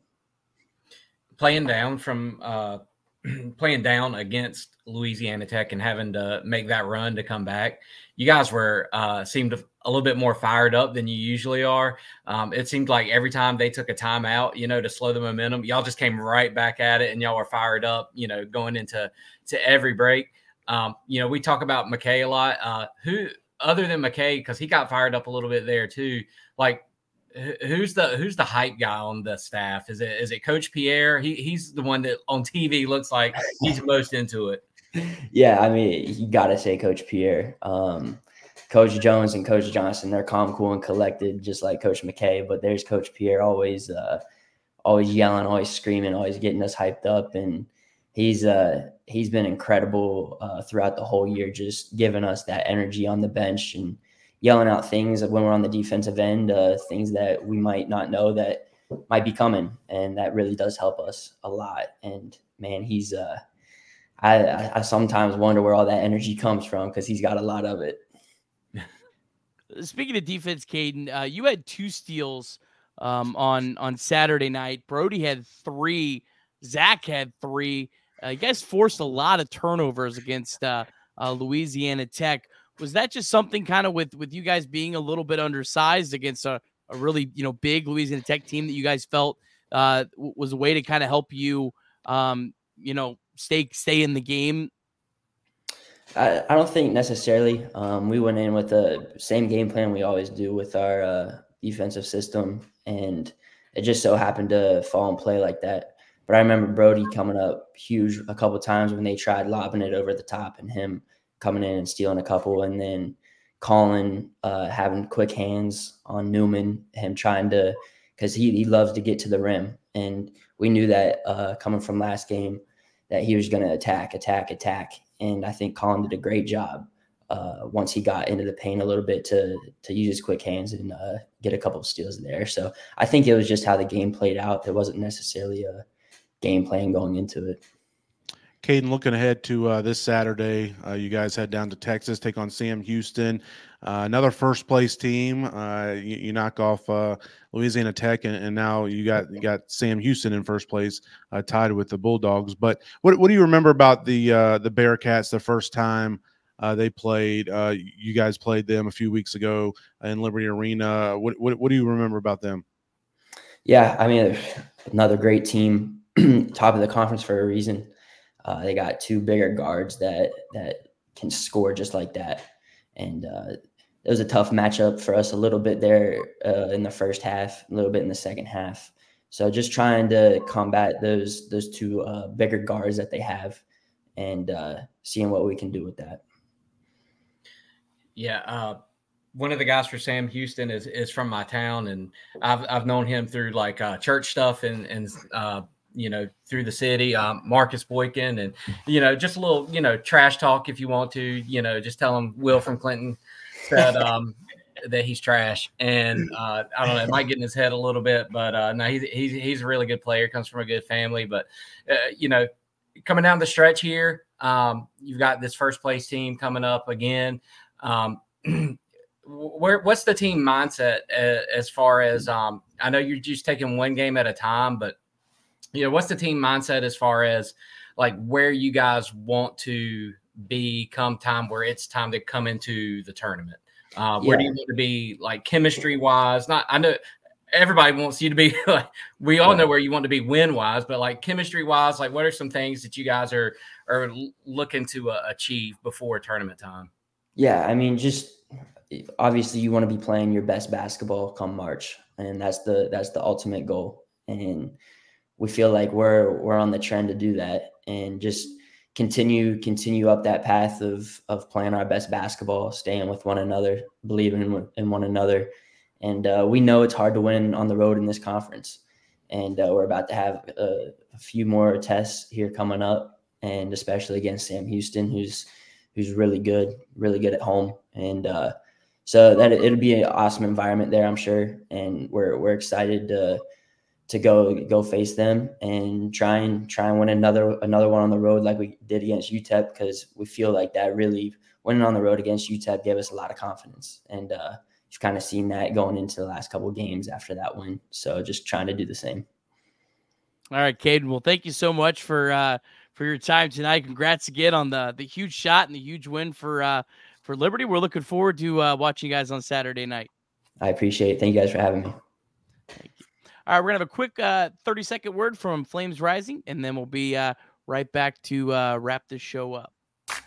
playing down from uh, playing down against Louisiana Tech and having to make that run to come back. You guys were uh, seemed a little bit more fired up than you usually are. Um, it seemed like every time they took a timeout, you know, to slow the momentum, y'all just came right back at it, and y'all were fired up. You know, going into to every break. Um, you know, we talk about McKay a lot. Uh, who other than McKay, because he got fired up a little bit there too. Like who's the who's the hype guy on the staff? Is it is it Coach Pierre? He he's the one that on TV looks like he's most into it. Yeah, I mean, you got to say Coach Pierre. Um, Coach Jones and Coach Johnson, they're calm, cool, and collected, just like Coach McKay. But there's Coach Pierre, always, uh, always yelling, always screaming, always getting us hyped up, and he's uh, he's been incredible uh, throughout the whole year, just giving us that energy on the bench and yelling out things when we're on the defensive end, uh, things that we might not know that might be coming, and that really does help us a lot. And man, he's uh, I I sometimes wonder where all that energy comes from because he's got a lot of it. Speaking of defense, Kaden, uh, you had two steals um, on on Saturday night. Brody had three. Zach had three. Uh, you guys forced a lot of turnovers against uh, uh Louisiana Tech was that just something kind of with with you guys being a little bit undersized against a, a really you know big Louisiana Tech team that you guys felt uh, was a way to kind of help you um, you know stay stay in the game? I, I don't think necessarily. Um, we went in with the same game plan we always do with our uh, defensive system, and it just so happened to fall and play like that. But I remember Brody coming up huge a couple times when they tried lobbing it over the top, and him coming in and stealing a couple, and then Colin uh, having quick hands on Newman, him trying to because he, he loves to get to the rim, and we knew that uh, coming from last game that he was going to attack, attack, attack, and I think Colin did a great job uh, once he got into the paint a little bit to to use his quick hands and uh, get a couple of steals there. So I think it was just how the game played out. There wasn't necessarily a game plan going into it. Kaden, looking ahead to uh, this Saturday, uh, you guys head down to Texas, take on Sam Houston, uh, another first place team. Uh, you, you, knock off uh, Louisiana Tech, and, and, now you got you got Sam Houston in first place, uh, tied with the Bulldogs. But what what do you remember about the the Bearcats the first time they played? you guys played them a few weeks ago in Liberty Arena. What, what what do you remember about them? Yeah, I mean, another great team, top of the conference for a reason. Uh, they got two bigger guards that that can score just like that, and uh, it was a tough matchup for us a little bit there uh, in the first half, a little bit in the second half. So just trying to combat those those two uh, bigger guards that they have, and uh, seeing what we can do with that. Yeah, uh, one of the guys for Sam Houston is is from my town, and I've I've known him through like church stuff and and you know, through the city, um, Marcus Boykin, and you know, just a little, you know, trash talk if you want to, you know, just tell him Will from Clinton said um, that he's trash, and uh, I don't know, it might get in his head a little bit, but uh, no, he's he's he's a really good player, comes from a good family, but uh, you know, coming down the stretch here, um, you've got this first place team coming up again. Um, where what's the team mindset as, uh, as far as um, I know you're just taking one game at a time, but you know, what's the team mindset as far as like where you guys want to be come time where it's time to come into the tournament? Uh, where yeah. do you want to be like chemistry wise? Not, I know everybody wants you to be like, we all know where you want to be win wise, but like chemistry wise, like what are some things that you guys are, are looking to uh, achieve before tournament time? Yeah. I mean, just obviously you want to be playing your best basketball come March and that's the, that's the ultimate goal. And, we feel like we're we're on the trend to do that and just continue continue up that path of of playing our best basketball, staying with one another, believing in, one another, and uh, we know it's hard to win on the road in this conference, and uh, we're about to have a, a, few more tests here coming up, and especially against Sam Houston, who's who's really good, really good at home, and uh, so that it'll be an awesome environment there, I'm sure, and we're we're excited to to go go face them and try and try and win another another one on the road like we did against UTEP because we feel like that really winning on the road against UTEP gave us a lot of confidence and uh, you've kind of seen that going into the last couple games after that win. So just trying to do the same. All right, Kaden. Well, thank you so much for uh, for your time tonight. Congrats again on the the huge shot and the huge win for uh, for Liberty. We're looking forward to uh, watching you guys on Saturday night. I appreciate it. Thank you guys for having me. All right, we're gonna have a quick uh, 30 second word from Flames Rising, and then we'll be uh, right back to uh, wrap this show up.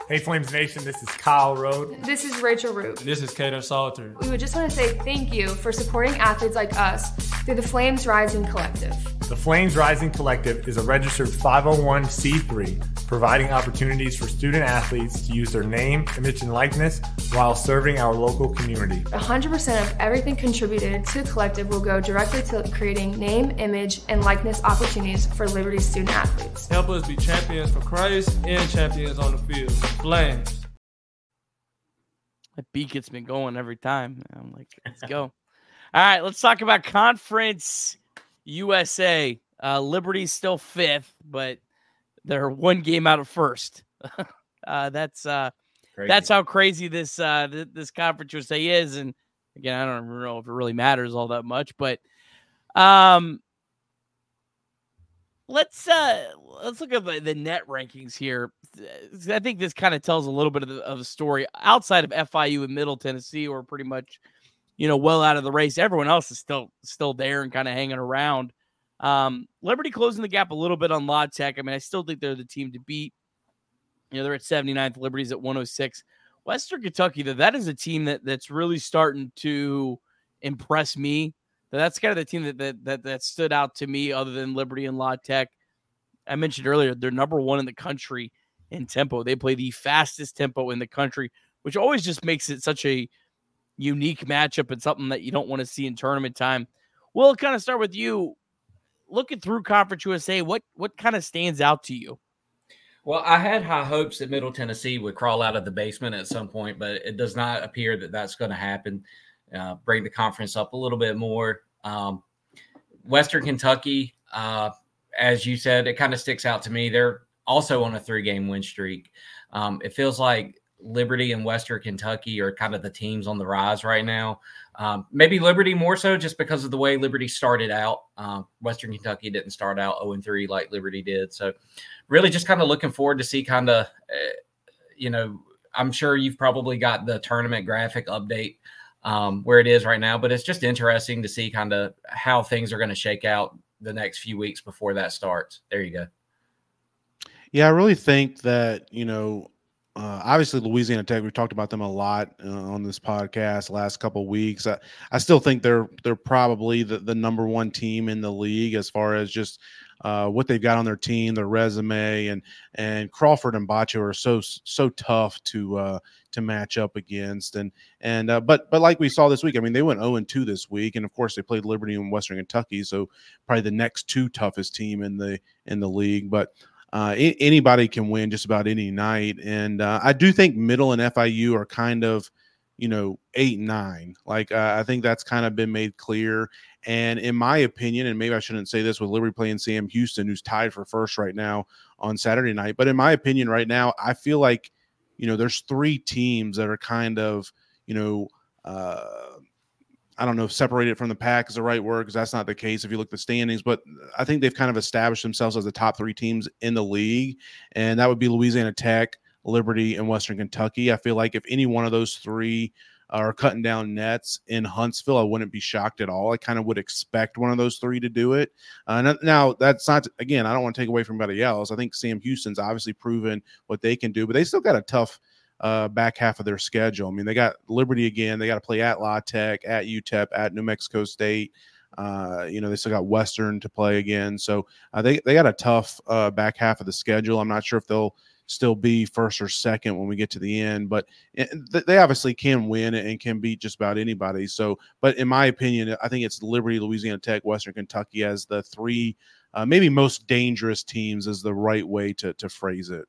Hey, Flames Nation, this is Kyle Rode. This is Rachel Root. This is Kato Salter. We would just want to say thank you for supporting athletes like us through the Flames Rising Collective. The Flames Rising Collective is a registered 501c3 providing opportunities for student athletes to use their name, image, and likeness while serving our local community. 100% of everything contributed to the collective will go directly to creating name, image, and likeness opportunities for Liberty student athletes. Help us be champions for Christ and champions on the field. Flames. That beat gets me going every time. I'm like, let's go. All right, let's talk about conference USA. Uh, Liberty's still fifth, but they're one game out of first. uh, that's uh, that's how crazy this uh, th- this conference USA is. And again, I don't know if it really matters all that much, but um, let's uh let's look at the, the net rankings here. I think this kind of tells a little bit of the, of the story outside of FIU and Middle Tennessee, or pretty much you know, well out of the race. Everyone else is still still there and kind of hanging around. Um, Liberty closing the gap a little bit on La Tech. I mean, I still think they're the team to beat. You know, they're at 79th, Liberty's at 106. Western Kentucky, though, that is a team that that's really starting to impress me. That's kind of the team that that that, that stood out to me, other than Liberty and La Tech. I mentioned earlier, they're number one in the country in tempo. They play the fastest tempo in the country, which always just makes it such a unique matchup and something that you don't want to see in tournament time. We'll kind of start with you. Looking through Conference USA, what what kind of stands out to you? Well, I had high hopes that Middle Tennessee would crawl out of the basement at some point, but it does not appear that that's going to happen. Uh, bring the conference up a little bit more. Um, Western Kentucky, uh, as you said, it kind of sticks out to me. They're also on a three game win streak. Um, it feels like Liberty and Western Kentucky are kind of the teams on the rise right now. Um, maybe Liberty more so just because of the way Liberty started out. Um, Western Kentucky didn't start out 0 3 like Liberty did. So, really just kind of looking forward to see kind of, uh, you know, I'm sure you've probably got the tournament graphic update um, where it is right now, but it's just interesting to see kind of how things are going to shake out the next few weeks before that starts. There you go. Yeah, I really think that, you know, uh, obviously Louisiana Tech. We've talked about them a lot uh, on this podcast last couple weeks. I, I still think they're they're probably the, the number one team in the league as far as just uh, what they've got on their team, their resume, and and Crawford and Batcho are so so tough to uh, to match up against. And and uh, but but like we saw this week, I mean they went zero and two this week, and of course they played Liberty and Western Kentucky, so probably the next two toughest team in the in the league, but uh, anybody can win just about any night. And uh, I do think Middle and FIU are kind of, you know, eight nine. Like uh, I think that's kind of been made clear. And in my opinion, and maybe I shouldn't say this with Liberty playing Sam Houston, who's tied for first right now on Saturday night. But in my opinion, right now, I feel like, you know, there's three teams that are kind of, you know, uh, I don't know if separated from the pack is the right word because that's not the case if you look at the standings, but I think they've kind of established themselves as the top three teams in the league, and that would be Louisiana Tech, Liberty, and Western Kentucky. I feel like if any one of those three are cutting down nets in Huntsville, I wouldn't be shocked at all. I kind of would expect one of those three to do it. Uh, now, that's not again. I don't want to take away from anybody else. I think Sam Houston's obviously proven what they can do, but they still got a tough uh, back half of their schedule. I mean, they got Liberty again. They got to play at La Tech, at UTEP, at New Mexico State. Uh, you know, they still got Western to play again. So uh, they, they got a tough uh, back half of the schedule. I'm not sure if they'll still be first or second when we get to the end, but eh, they obviously can win and can beat just about anybody. So, but in my opinion, I think it's Liberty, Louisiana Tech, Western Kentucky as the three uh, maybe most dangerous teams is the right way to, to phrase it.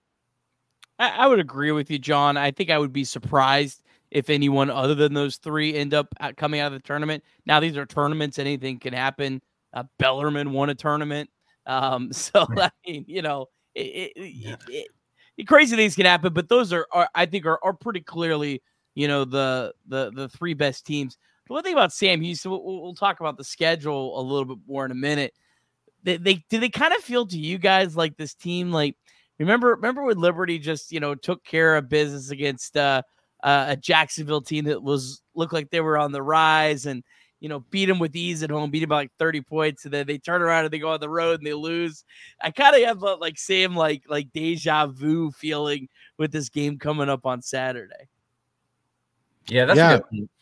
I, I would agree with you, Jon. I think I would be surprised if anyone other than those three end up coming out of the tournament. Now these are tournaments; anything can happen. Uh, Bellarmine won a tournament, um, so I mean, you know, it, it, it, crazy things can happen. But those are, are I think, are, are pretty clearly, you know, the the the three best teams. The one thing about Sam Houston, we'll, we'll talk about the schedule a little bit more in a minute. They, they do they kind of feel to you guys like this team like Remember, remember when Liberty just you know took care of business against uh, uh, a Jacksonville team that was looked like they were on the rise and you know beat them with ease at home, beat them by like thirty points, and then they turn around and they go on the road and they lose. I kind of have like same like like deja vu feeling with this game coming up on Saturday. Yeah, that's yeah.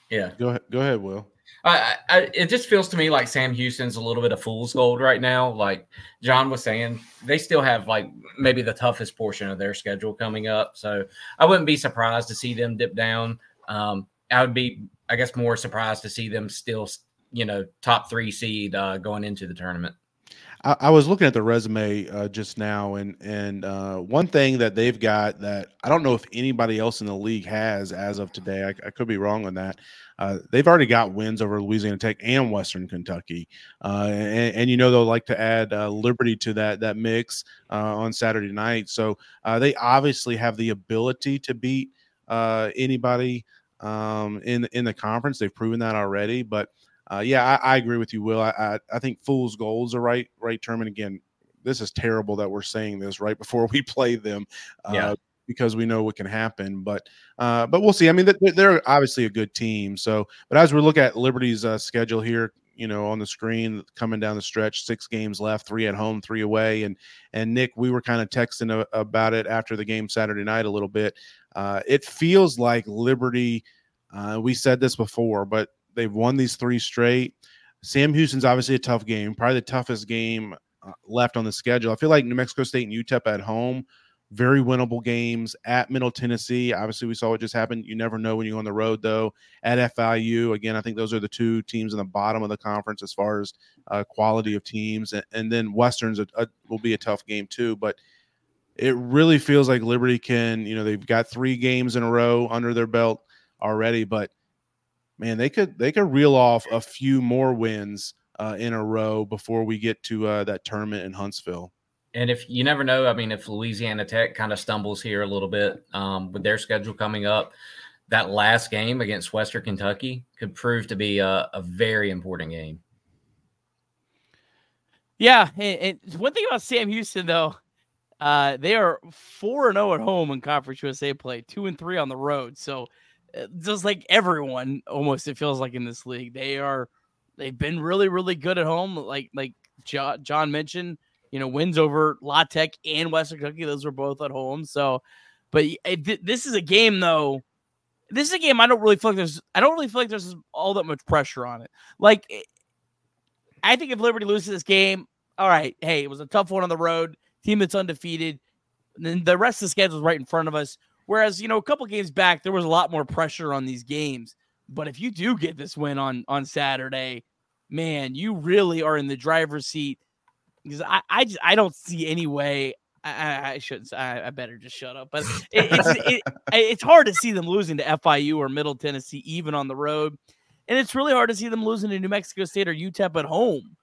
Yeah, go ahead. Go ahead, Will. I, I, it just feels to me like Sam Houston's a little bit of fool's gold right now. Like Jon was saying, they still have like maybe the toughest portion of their schedule coming up. So I wouldn't be surprised to see them dip down. Um, I would be, I guess, more surprised to see them still, you know, top three seed uh, going into the tournament. I, I was looking at the resume uh, just now, and and uh, one thing that they've got that I don't know if anybody else in the league has as of today. I, I could be wrong on that. Uh, they've already got wins over Louisiana Tech and Western Kentucky, uh, and, and, you know they'll like to add uh, Liberty to that that mix uh, on Saturday night. So they obviously have the ability to beat anybody um, in in the conference. They've proven that already, but uh, yeah, I, I, agree with you, Will. I, I, I think fool's gold is right right term. And again, this is terrible that we're saying this right before we play them. Uh, yeah. Because we know what can happen, but uh, but we'll see. I mean, they're, obviously a good team. So, but as we look at Liberty's uh, schedule here, you know, on the screen coming down the stretch, six games left, three at home, three away. And and Nick, we were kind of texting a, about it after the game Saturday night a little bit. Uh, it feels like Liberty. Uh, we said this before, but They've won these three straight. Sam Houston's obviously a tough game, probably the toughest game uh, left on the schedule. I feel like New Mexico State and UTEP at home, very winnable games. At Middle Tennessee, obviously we saw what just happened. You never know when you go on the road though. At FIU, again, I think those are the two teams in the bottom of the conference as far as uh, quality of teams, and, and then Westerns a, a, will be a tough game too. But it really feels like Liberty can, you know, they've got three games in a row under their belt already, but man, they could they could reel off a few more wins uh, in a row before we get to uh, that tournament in Huntsville. And if you never know, I mean, if Louisiana Tech kind of stumbles here a little bit um, with their schedule coming up, that last game against Western Kentucky could prove to be a, a very important game. Yeah, and, one thing about Sam Houston though, uh, they are four and zero at home in Conference USA play, two and three on the road. So uh, just like everyone, almost it feels like in this league, they are they've been really really good at home. Like like Jon mentioned, you know, wins over La Tech and Western Kentucky. Those were both at home. So, but it, this is a game though this is a game I don't really feel like there's I don't really feel like there's all that much pressure on it. Like eh, I think if Liberty loses this game, all right, hey, it was a tough one on the road, team that's undefeated. And then the rest of the schedule is right in front of us. Whereas, you know, a couple games back, there was a lot more pressure on these games. But if you do get this win on on Saturday, man, you really are in the driver's seat. Because I, I just I don't see any way I, I shouldn't. I, I, better just shut up. But it, it's it, it's hard to see them losing to FIU or Middle Tennessee, even on the road, and it's really hard to see them losing to New Mexico State or UTEP at home.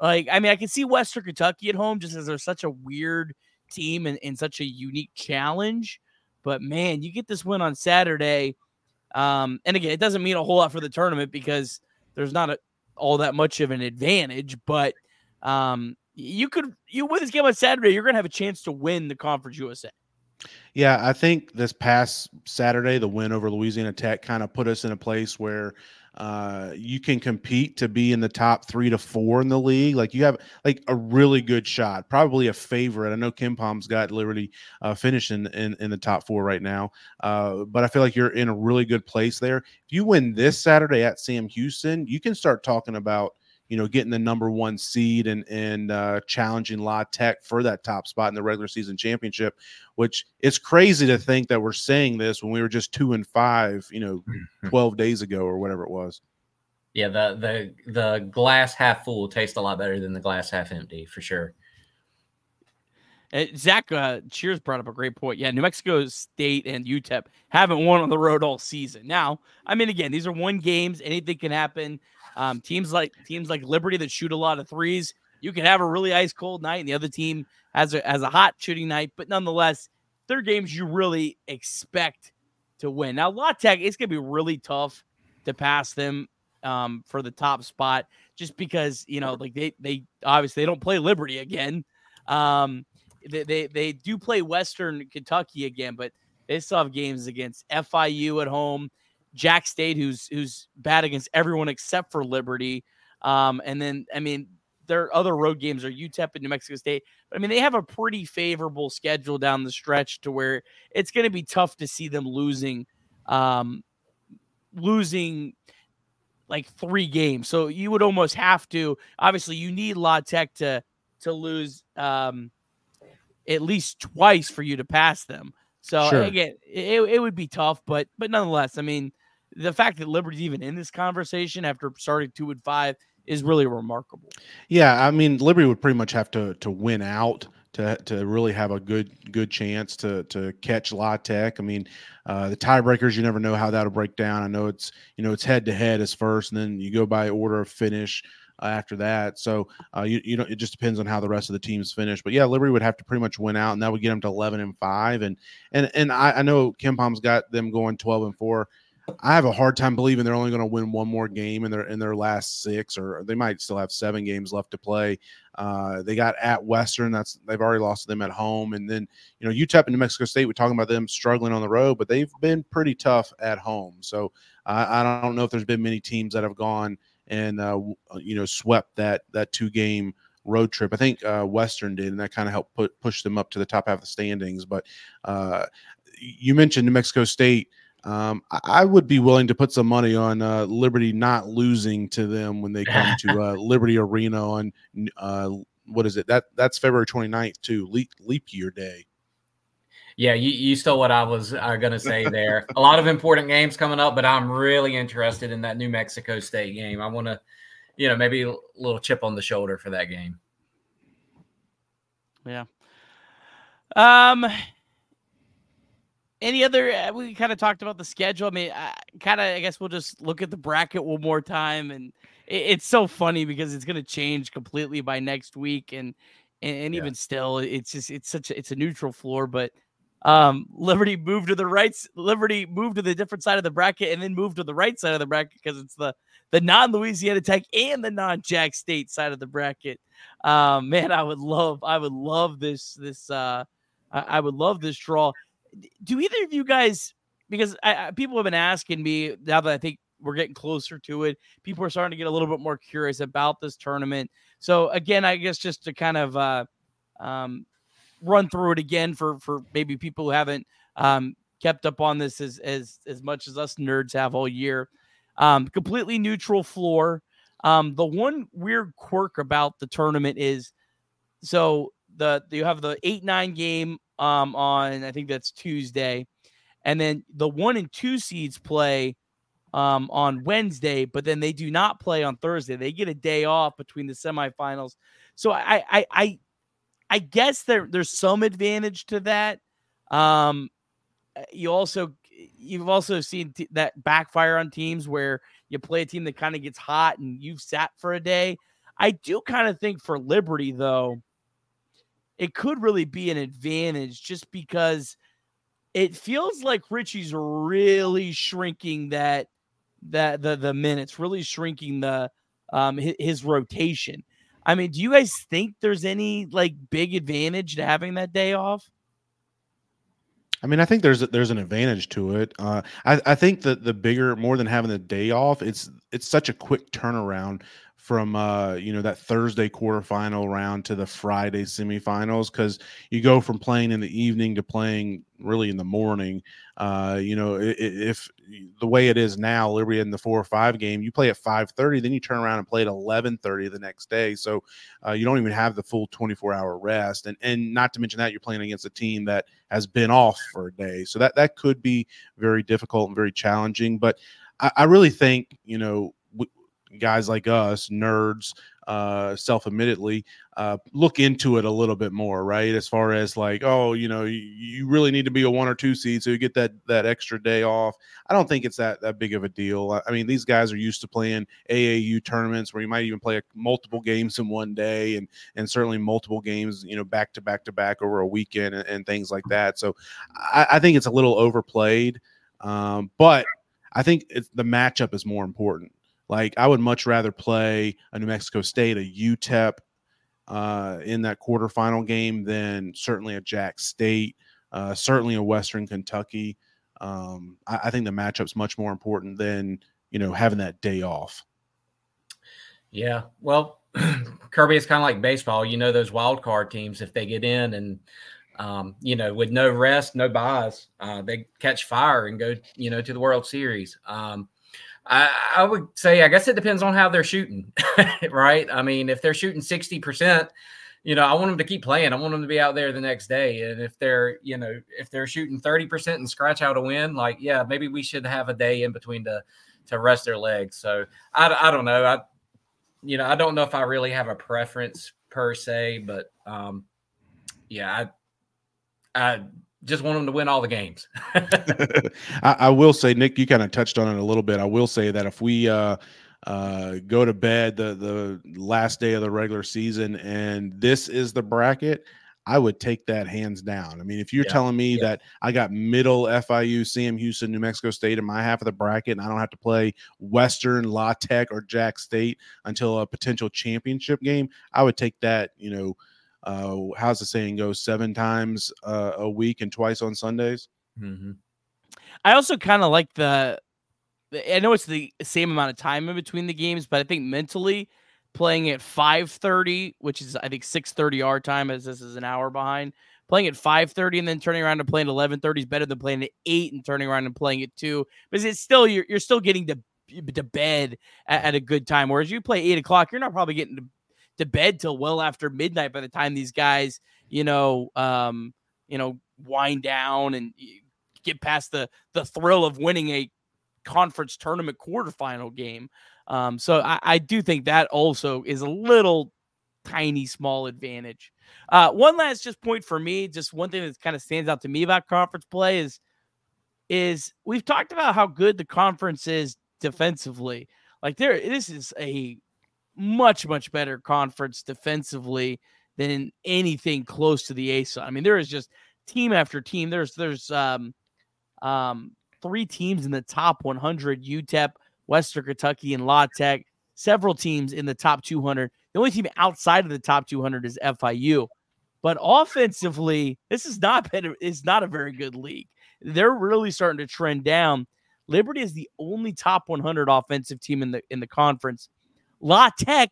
Like, I mean, I can see Western Kentucky at home just as they're such a weird team and, and such a unique challenge. But man, you get this win on Saturday. Um, and again, it doesn't mean a whole lot for the tournament because there's not a, all that much of an advantage. But um, you could you win this game on Saturday, you're going to have a chance to win the Conference USA. Yeah, I think this past Saturday, the win over Louisiana Tech kind of put us in a place where uh, you can compete to be in the top three to four in the league. Like you have like a really good shot, probably a favorite. I know KenPom's got Liberty uh, finishing in, in the top four right now, uh, but I feel like you're in a really good place there. If you win this Saturday at Sam Houston, you can start talking about you know, getting the number one seed and and uh, challenging La Tech for that top spot in the regular season championship. Which it's crazy to think that we're saying this when we were just two and five, you know, twelve days ago or whatever it was. Yeah, the the the glass half full tastes a lot better than the glass half empty for sure. Uh, Zach uh, Cheers brought up a great point. Yeah, New Mexico State and UTEP haven't won on the road all season. Now, I mean, again, these are one games. Anything can happen. Um, teams like teams like Liberty that shoot a lot of threes, you can have a really ice cold night, and the other team has a has a hot shooting night. But nonetheless, they're games you really expect to win. Now, La Tech, it's gonna be really tough to pass them um, for the top spot, just because you know, like they they obviously they don't play Liberty again. Um, they, they do play Western Kentucky again, but they still have games against FIU at home. Jack State, who's who's bad against everyone except for Liberty. Um, and then I mean, their other road games are UTEP and New Mexico State. But I mean, they have a pretty favorable schedule down the stretch to where it's going to be tough to see them losing, um, losing like three games. So you would almost have to. Obviously, you need La Tech to to lose um, at least twice for you to pass them. So sure. again, it, it would be tough, but but nonetheless, I mean, the fact that Liberty's even in this conversation after starting two and five is really remarkable. Yeah, I mean, Liberty would pretty much have to to win out to to really have a good good chance to to catch La Tech. I mean, uh, the tiebreakers you never know how that'll break down. I know it's you know it's head to head as first, and then you go by order of finish. Uh, after that. So uh, you you know it just depends on how the rest of the teams finish. But yeah, Liberty would have to pretty much win out, and that would get them to eleven and five. And and and I, I know KenPom's got them going twelve and four. I have a hard time believing they're only going to win one more game in their in their last six, or they might still have seven games left to play. Uh, they got at Western. That's they've already lost to them at home, and then you know UTEP and New Mexico State. We're talking about them struggling on the road, but they've been pretty tough at home. So uh, I don't know if there's been many teams that have gone and uh, you know swept that that two game road trip. I think uh, Western did, and that kind of helped put push them up to the top half of the standings. But uh, you mentioned New Mexico State. Um, I would be willing to put some money on uh, Liberty not losing to them when they come to uh, Liberty Arena on uh, what is it? That that's February 29th too, leap, leap year day. Yeah, you, you stole what I was uh, going to say there. a lot of important games coming up, but I'm really interested in that New Mexico State game. I want to, you know, maybe a little chip on the shoulder for that game. Yeah. Um, any other? Uh, we kind of talked about the schedule. I mean, kind of. I guess we'll just look at the bracket one more time, and it, it's so funny because it's going to change completely by next week, and and, and even still, it's just it's such a, it's a neutral floor, but. Um, Liberty moved to the right. Liberty moved to the different side of the bracket, and then moved to the right side of the bracket because it's the the non Louisiana Tech and the non Jack State side of the bracket. Um, man, I would love, I would love this. This, uh, I, I would love this draw. Do either of you guys? Because I, I, people have been asking me now that I think we're getting closer to it. People are starting to get a little bit more curious about this tournament. So again, I guess just to kind of uh, um, run through it again for for maybe people who haven't um, kept up on this as as as much as us nerds have all year. Um, completely neutral floor. Um, the one weird quirk about the tournament is so the you have the eight nine game um, on I think that's Tuesday, and then the one and two seeds play um, on Wednesday, but then they do not play on Thursday. They get a day off between the semifinals. So I I I, I guess there there's some advantage to that. Um, you also you've also seen t- that backfire on teams where you play a team that kind of gets hot and you've sat for a day. I do kind of think for Liberty though, it could really be an advantage just because it feels like Ritchie's really shrinking that that the the minutes, really shrinking the um his, his rotation. I mean, do you guys think there's any like big advantage to having that day off? I mean, I think there's a, there's an advantage to it. Uh, I, I think that the bigger, more than having the day off, it's it's such a quick turnaround from uh, you know that Thursday quarterfinal round to the Friday semifinals because you go from playing in the evening to playing really in the morning. Uh, you know, if, if the way it is now, Liberty in the four or five game, you play at five thirty, then you turn around and play at eleven thirty the next day. So uh, you don't even have the full twenty four hour rest, and and not to mention that you're playing against a team that has been off for a day, so that that could be very difficult and very challenging. But I, I really think you know guys like us, nerds, uh, self admittedly, uh, look into it a little bit more, right? As far as like, oh, you know, you, you, really need to be a one or two seed so you get that that extra day off. I don't think it's that that big of a deal. I, I mean, these guys are used to playing AAU tournaments where you might even play a, multiple games in one day, and and certainly multiple games, you know, back to back to back over a weekend and, and things like that. So I, I, think it's a little overplayed, um, but I think the matchup is more important. Like I would much rather play a New Mexico State, a UTEP uh, in that quarterfinal game than certainly a Jack State, uh, certainly a Western Kentucky. Um, I, I think the matchup's much more important than you know having that day off. Yeah, well, Kirby is kind of like baseball. You know those wild card teams if they get in and um, you know with no rest, no buys, uh, they catch fire and go you know to the World Series. Um, I, I would say, I guess it depends on how they're shooting, right? I mean, if they're shooting 60%, you know, I want them to keep playing. I want them to be out there the next day. And if they're, you know, if they're shooting 30% and scratch out a win, like, yeah, maybe we should have a day in between to, to rest their legs. So I, I don't know. I, you know, I don't know if I really have a preference per se, but um, yeah, I, I just want them to win all the games. I, I, will say, Nick, you kind of touched on it a little bit. I will say that if we uh, uh, go to bed the the last day of the regular season and this is the bracket, I would take that hands down. I mean, if you're yeah, telling me yeah. that I got middle FIU, Sam Houston, New Mexico State in my half of the bracket, and I don't have to play Western, La Tech, or Jack State until a potential championship game, I would take that. You know uh, how's the saying go? Seven times uh, a week and twice on Sundays. Mm-hmm. I also kind of like the. I know it's the same amount of time in between the games, but I think mentally playing at 5:30, which is I think 6:30 our time, as this is an hour behind. Playing at 5:30 and then turning around and playing at 11:30 is better than playing at eight and turning around and playing at two. Because it's still you're you're still getting to to bed at, at a good time. Whereas you play eight o'clock, you're not probably getting to to bed till well after midnight by the time these guys, you know, um, you know, wind down and get past the the thrill of winning a conference tournament quarterfinal game. Um, so I, I do think that also is a little tiny small advantage. Uh, one last just point for me, just one thing that kind of stands out to me about conference play is is we've talked about how good the conference is defensively. Like there, this is a much much better conference defensively than anything close to the ASUN. I mean, there is just team after team. There's there's um um three teams in the top 100: UTEP, Western Kentucky, and La Tech. Several teams in the top 200. The only team outside of the top 200 is FIU. But offensively, this is not been is not a very good league. They're really starting to trend down. Liberty is the only top 100 offensive team in the in the conference. La Tech,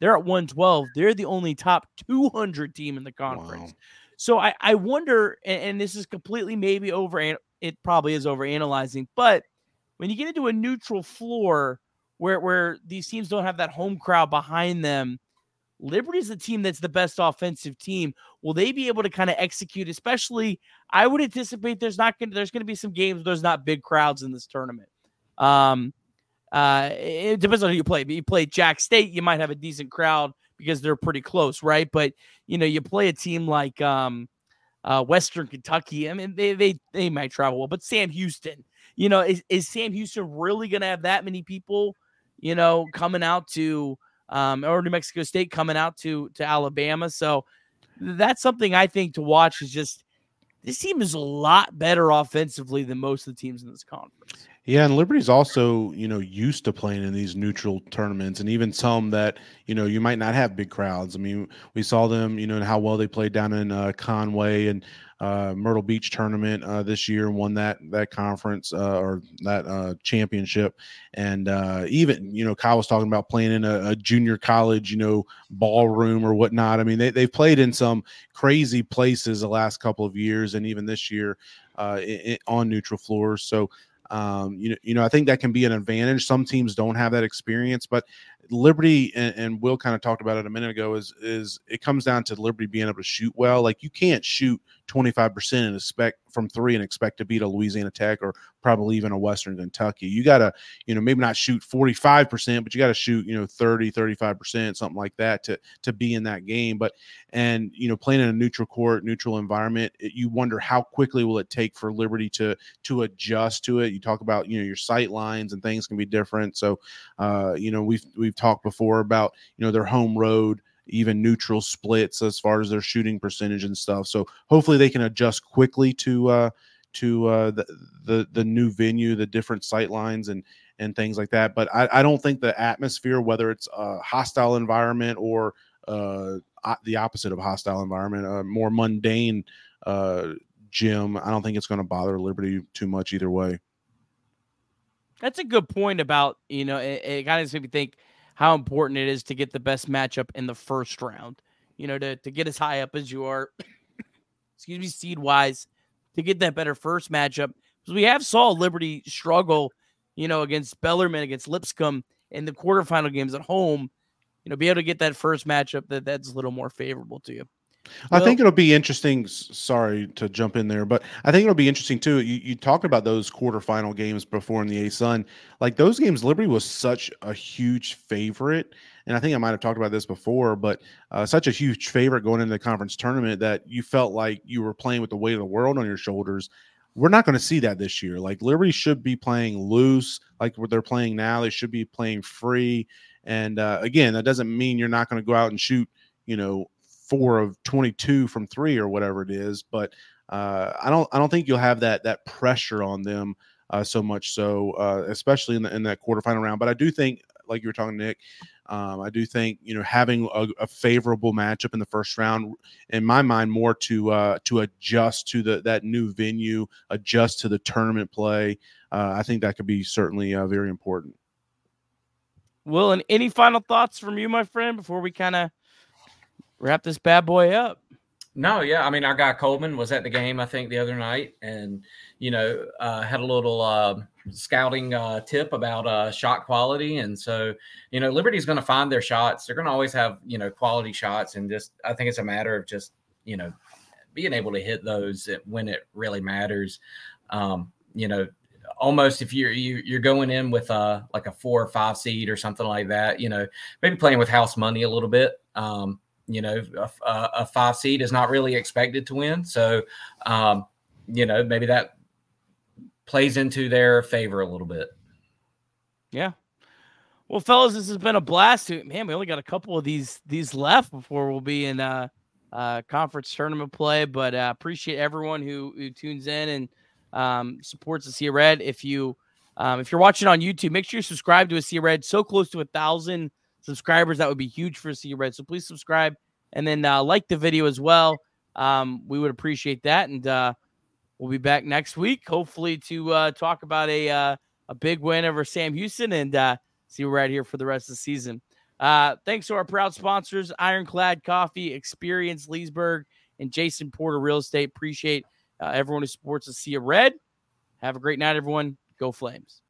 they're at 112. They're the only top 200 team in the conference. Wow. So I, I wonder, and, and, this is completely maybe over, it probably is over analyzing, but when you get into a neutral floor where where these teams don't have that home crowd behind them, Liberty is the team that's the best offensive team. Will they be able to kind of execute? Especially, I would anticipate there's not going to there's going to be some games where there's not big crowds in this tournament. Um, uh, it depends on who you play. But you play Jack State, you might have a decent crowd because they're pretty close, right? But you know, you play a team like um, uh, Western Kentucky. I mean, they they they might travel well, but Sam Houston, you know, is, is Sam Houston really going to have that many people, you know, coming out to um, or New Mexico State coming out to to Alabama. So that's something I think to watch. Is just this team is a lot better offensively than most of the teams in this conference. Yeah, and Liberty's also, you know, used to playing in these neutral tournaments and even some that, you know, you might not have big crowds. I mean, we saw them, you know, and how well they played down in uh, Conway and uh, Myrtle Beach tournament uh, this year and won that that conference uh, or that uh, championship. And uh, even you know, Kyle was talking about playing in a, a, junior college, you know, ballroom or whatnot. I mean, they they've played in some crazy places the last couple of years, and even this year uh, in, on neutral floors. So. Um, you know, you know, I think that can be an advantage. Some teams don't have that experience, but Liberty and, and Will kind of talked about it a minute ago is is it comes down to Liberty being able to shoot well. Like you can't shoot 25% and expect from three and expect to beat a Louisiana Tech or probably even a Western Kentucky. You got to, you know, maybe not shoot 45%, but you got to shoot, you know, 30, 35%, something like that to to be in that game. But and you know, playing in a neutral court, neutral environment, it, you wonder how quickly will it take for Liberty to to adjust to it. You talk about, you know, your sight lines and things can be different. So uh, you know, we've we've talked before about, you know, their home road even neutral splits as far as their shooting percentage and stuff. So hopefully they can adjust quickly to uh, to uh, the, the the new venue, the different sight lines and and things like that. But I, I don't think the atmosphere, whether it's a hostile environment or uh, the opposite of a hostile environment, a more mundane uh, gym, I don't think it's going to bother Liberty too much either way. That's a good point about you know it, it kind of makes me think how important it is to get the best matchup in the first round. You know, to, to get as high up as you are, excuse me, seed wise, to get that better first matchup. Because we have saw Liberty struggle, you know, against Bellarmine, against Lipscomb in the quarterfinal games at home. You know, be able to get that first matchup that that's a little more favorable to you. I think it'll be interesting. Sorry to jump in there, but I think it'll be interesting too. You, you talked about those quarterfinal games before in the ASUN. Like those games, Liberty was such a huge favorite. And I think I might have talked about this before, but uh, such a huge favorite going into the conference tournament that you felt like you were playing with the weight of the world on your shoulders. We're not going to see that this year. Like Liberty should be playing loose, like what they're playing now. They should be playing free. And uh, again, that doesn't mean you're not going to go out and shoot, you know, four of 22 from three or whatever it is. But uh, I don't I don't think you'll have that that pressure on them uh, so much so, uh, especially in the, in that quarterfinal round. But I do think, like you were talking, Nick, um, I do think you know having a, a, favorable matchup in the first round, in my mind, more to uh, to adjust to the that new venue, adjust to the tournament play. Uh, I think that could be certainly uh, very important. Will, and any final thoughts from you, my friend, before we kind of wrap this bad boy up. No, yeah. I mean, our guy Coleman was at the game, I think, the other night, and you know, uh, had a little uh, scouting uh, tip about uh, shot quality, and so you know, Liberty's going to find their shots. They're going to always have you know quality shots, and just I think it's a matter of just you know being able to hit those when it really matters. Um, you know, almost if you're you, are you are going in with a like a four or five seed or something like that, you know, maybe playing with house money a little bit Um, you know, a, a, five seed is not really expected to win. So, um, you know, maybe that plays into their favor a little bit. Yeah. Well, fellas, this has been a blast. Man, we only got a couple of these these left before we'll be in uh, uh conference tournament play. But uh, appreciate everyone who who tunes in and um, supports the Sea Red. If you um, if you're watching on YouTube, make sure you subscribe to a Sea Red. So close to a thousand subscribers, that would be huge for Sea Red. So please subscribe and then uh, like the video as well. Um, we would appreciate that, and uh, we'll be back next week, hopefully to uh, talk about a uh, a big win over Sam Houston and uh, see we're right here for the rest of the season. Uh, thanks to our proud sponsors, Ironclad Coffee, Experience Leesburg, and Jason Porter Real Estate. Appreciate everyone who supports. Sea of Red. Have a great night, everyone. Go Flames.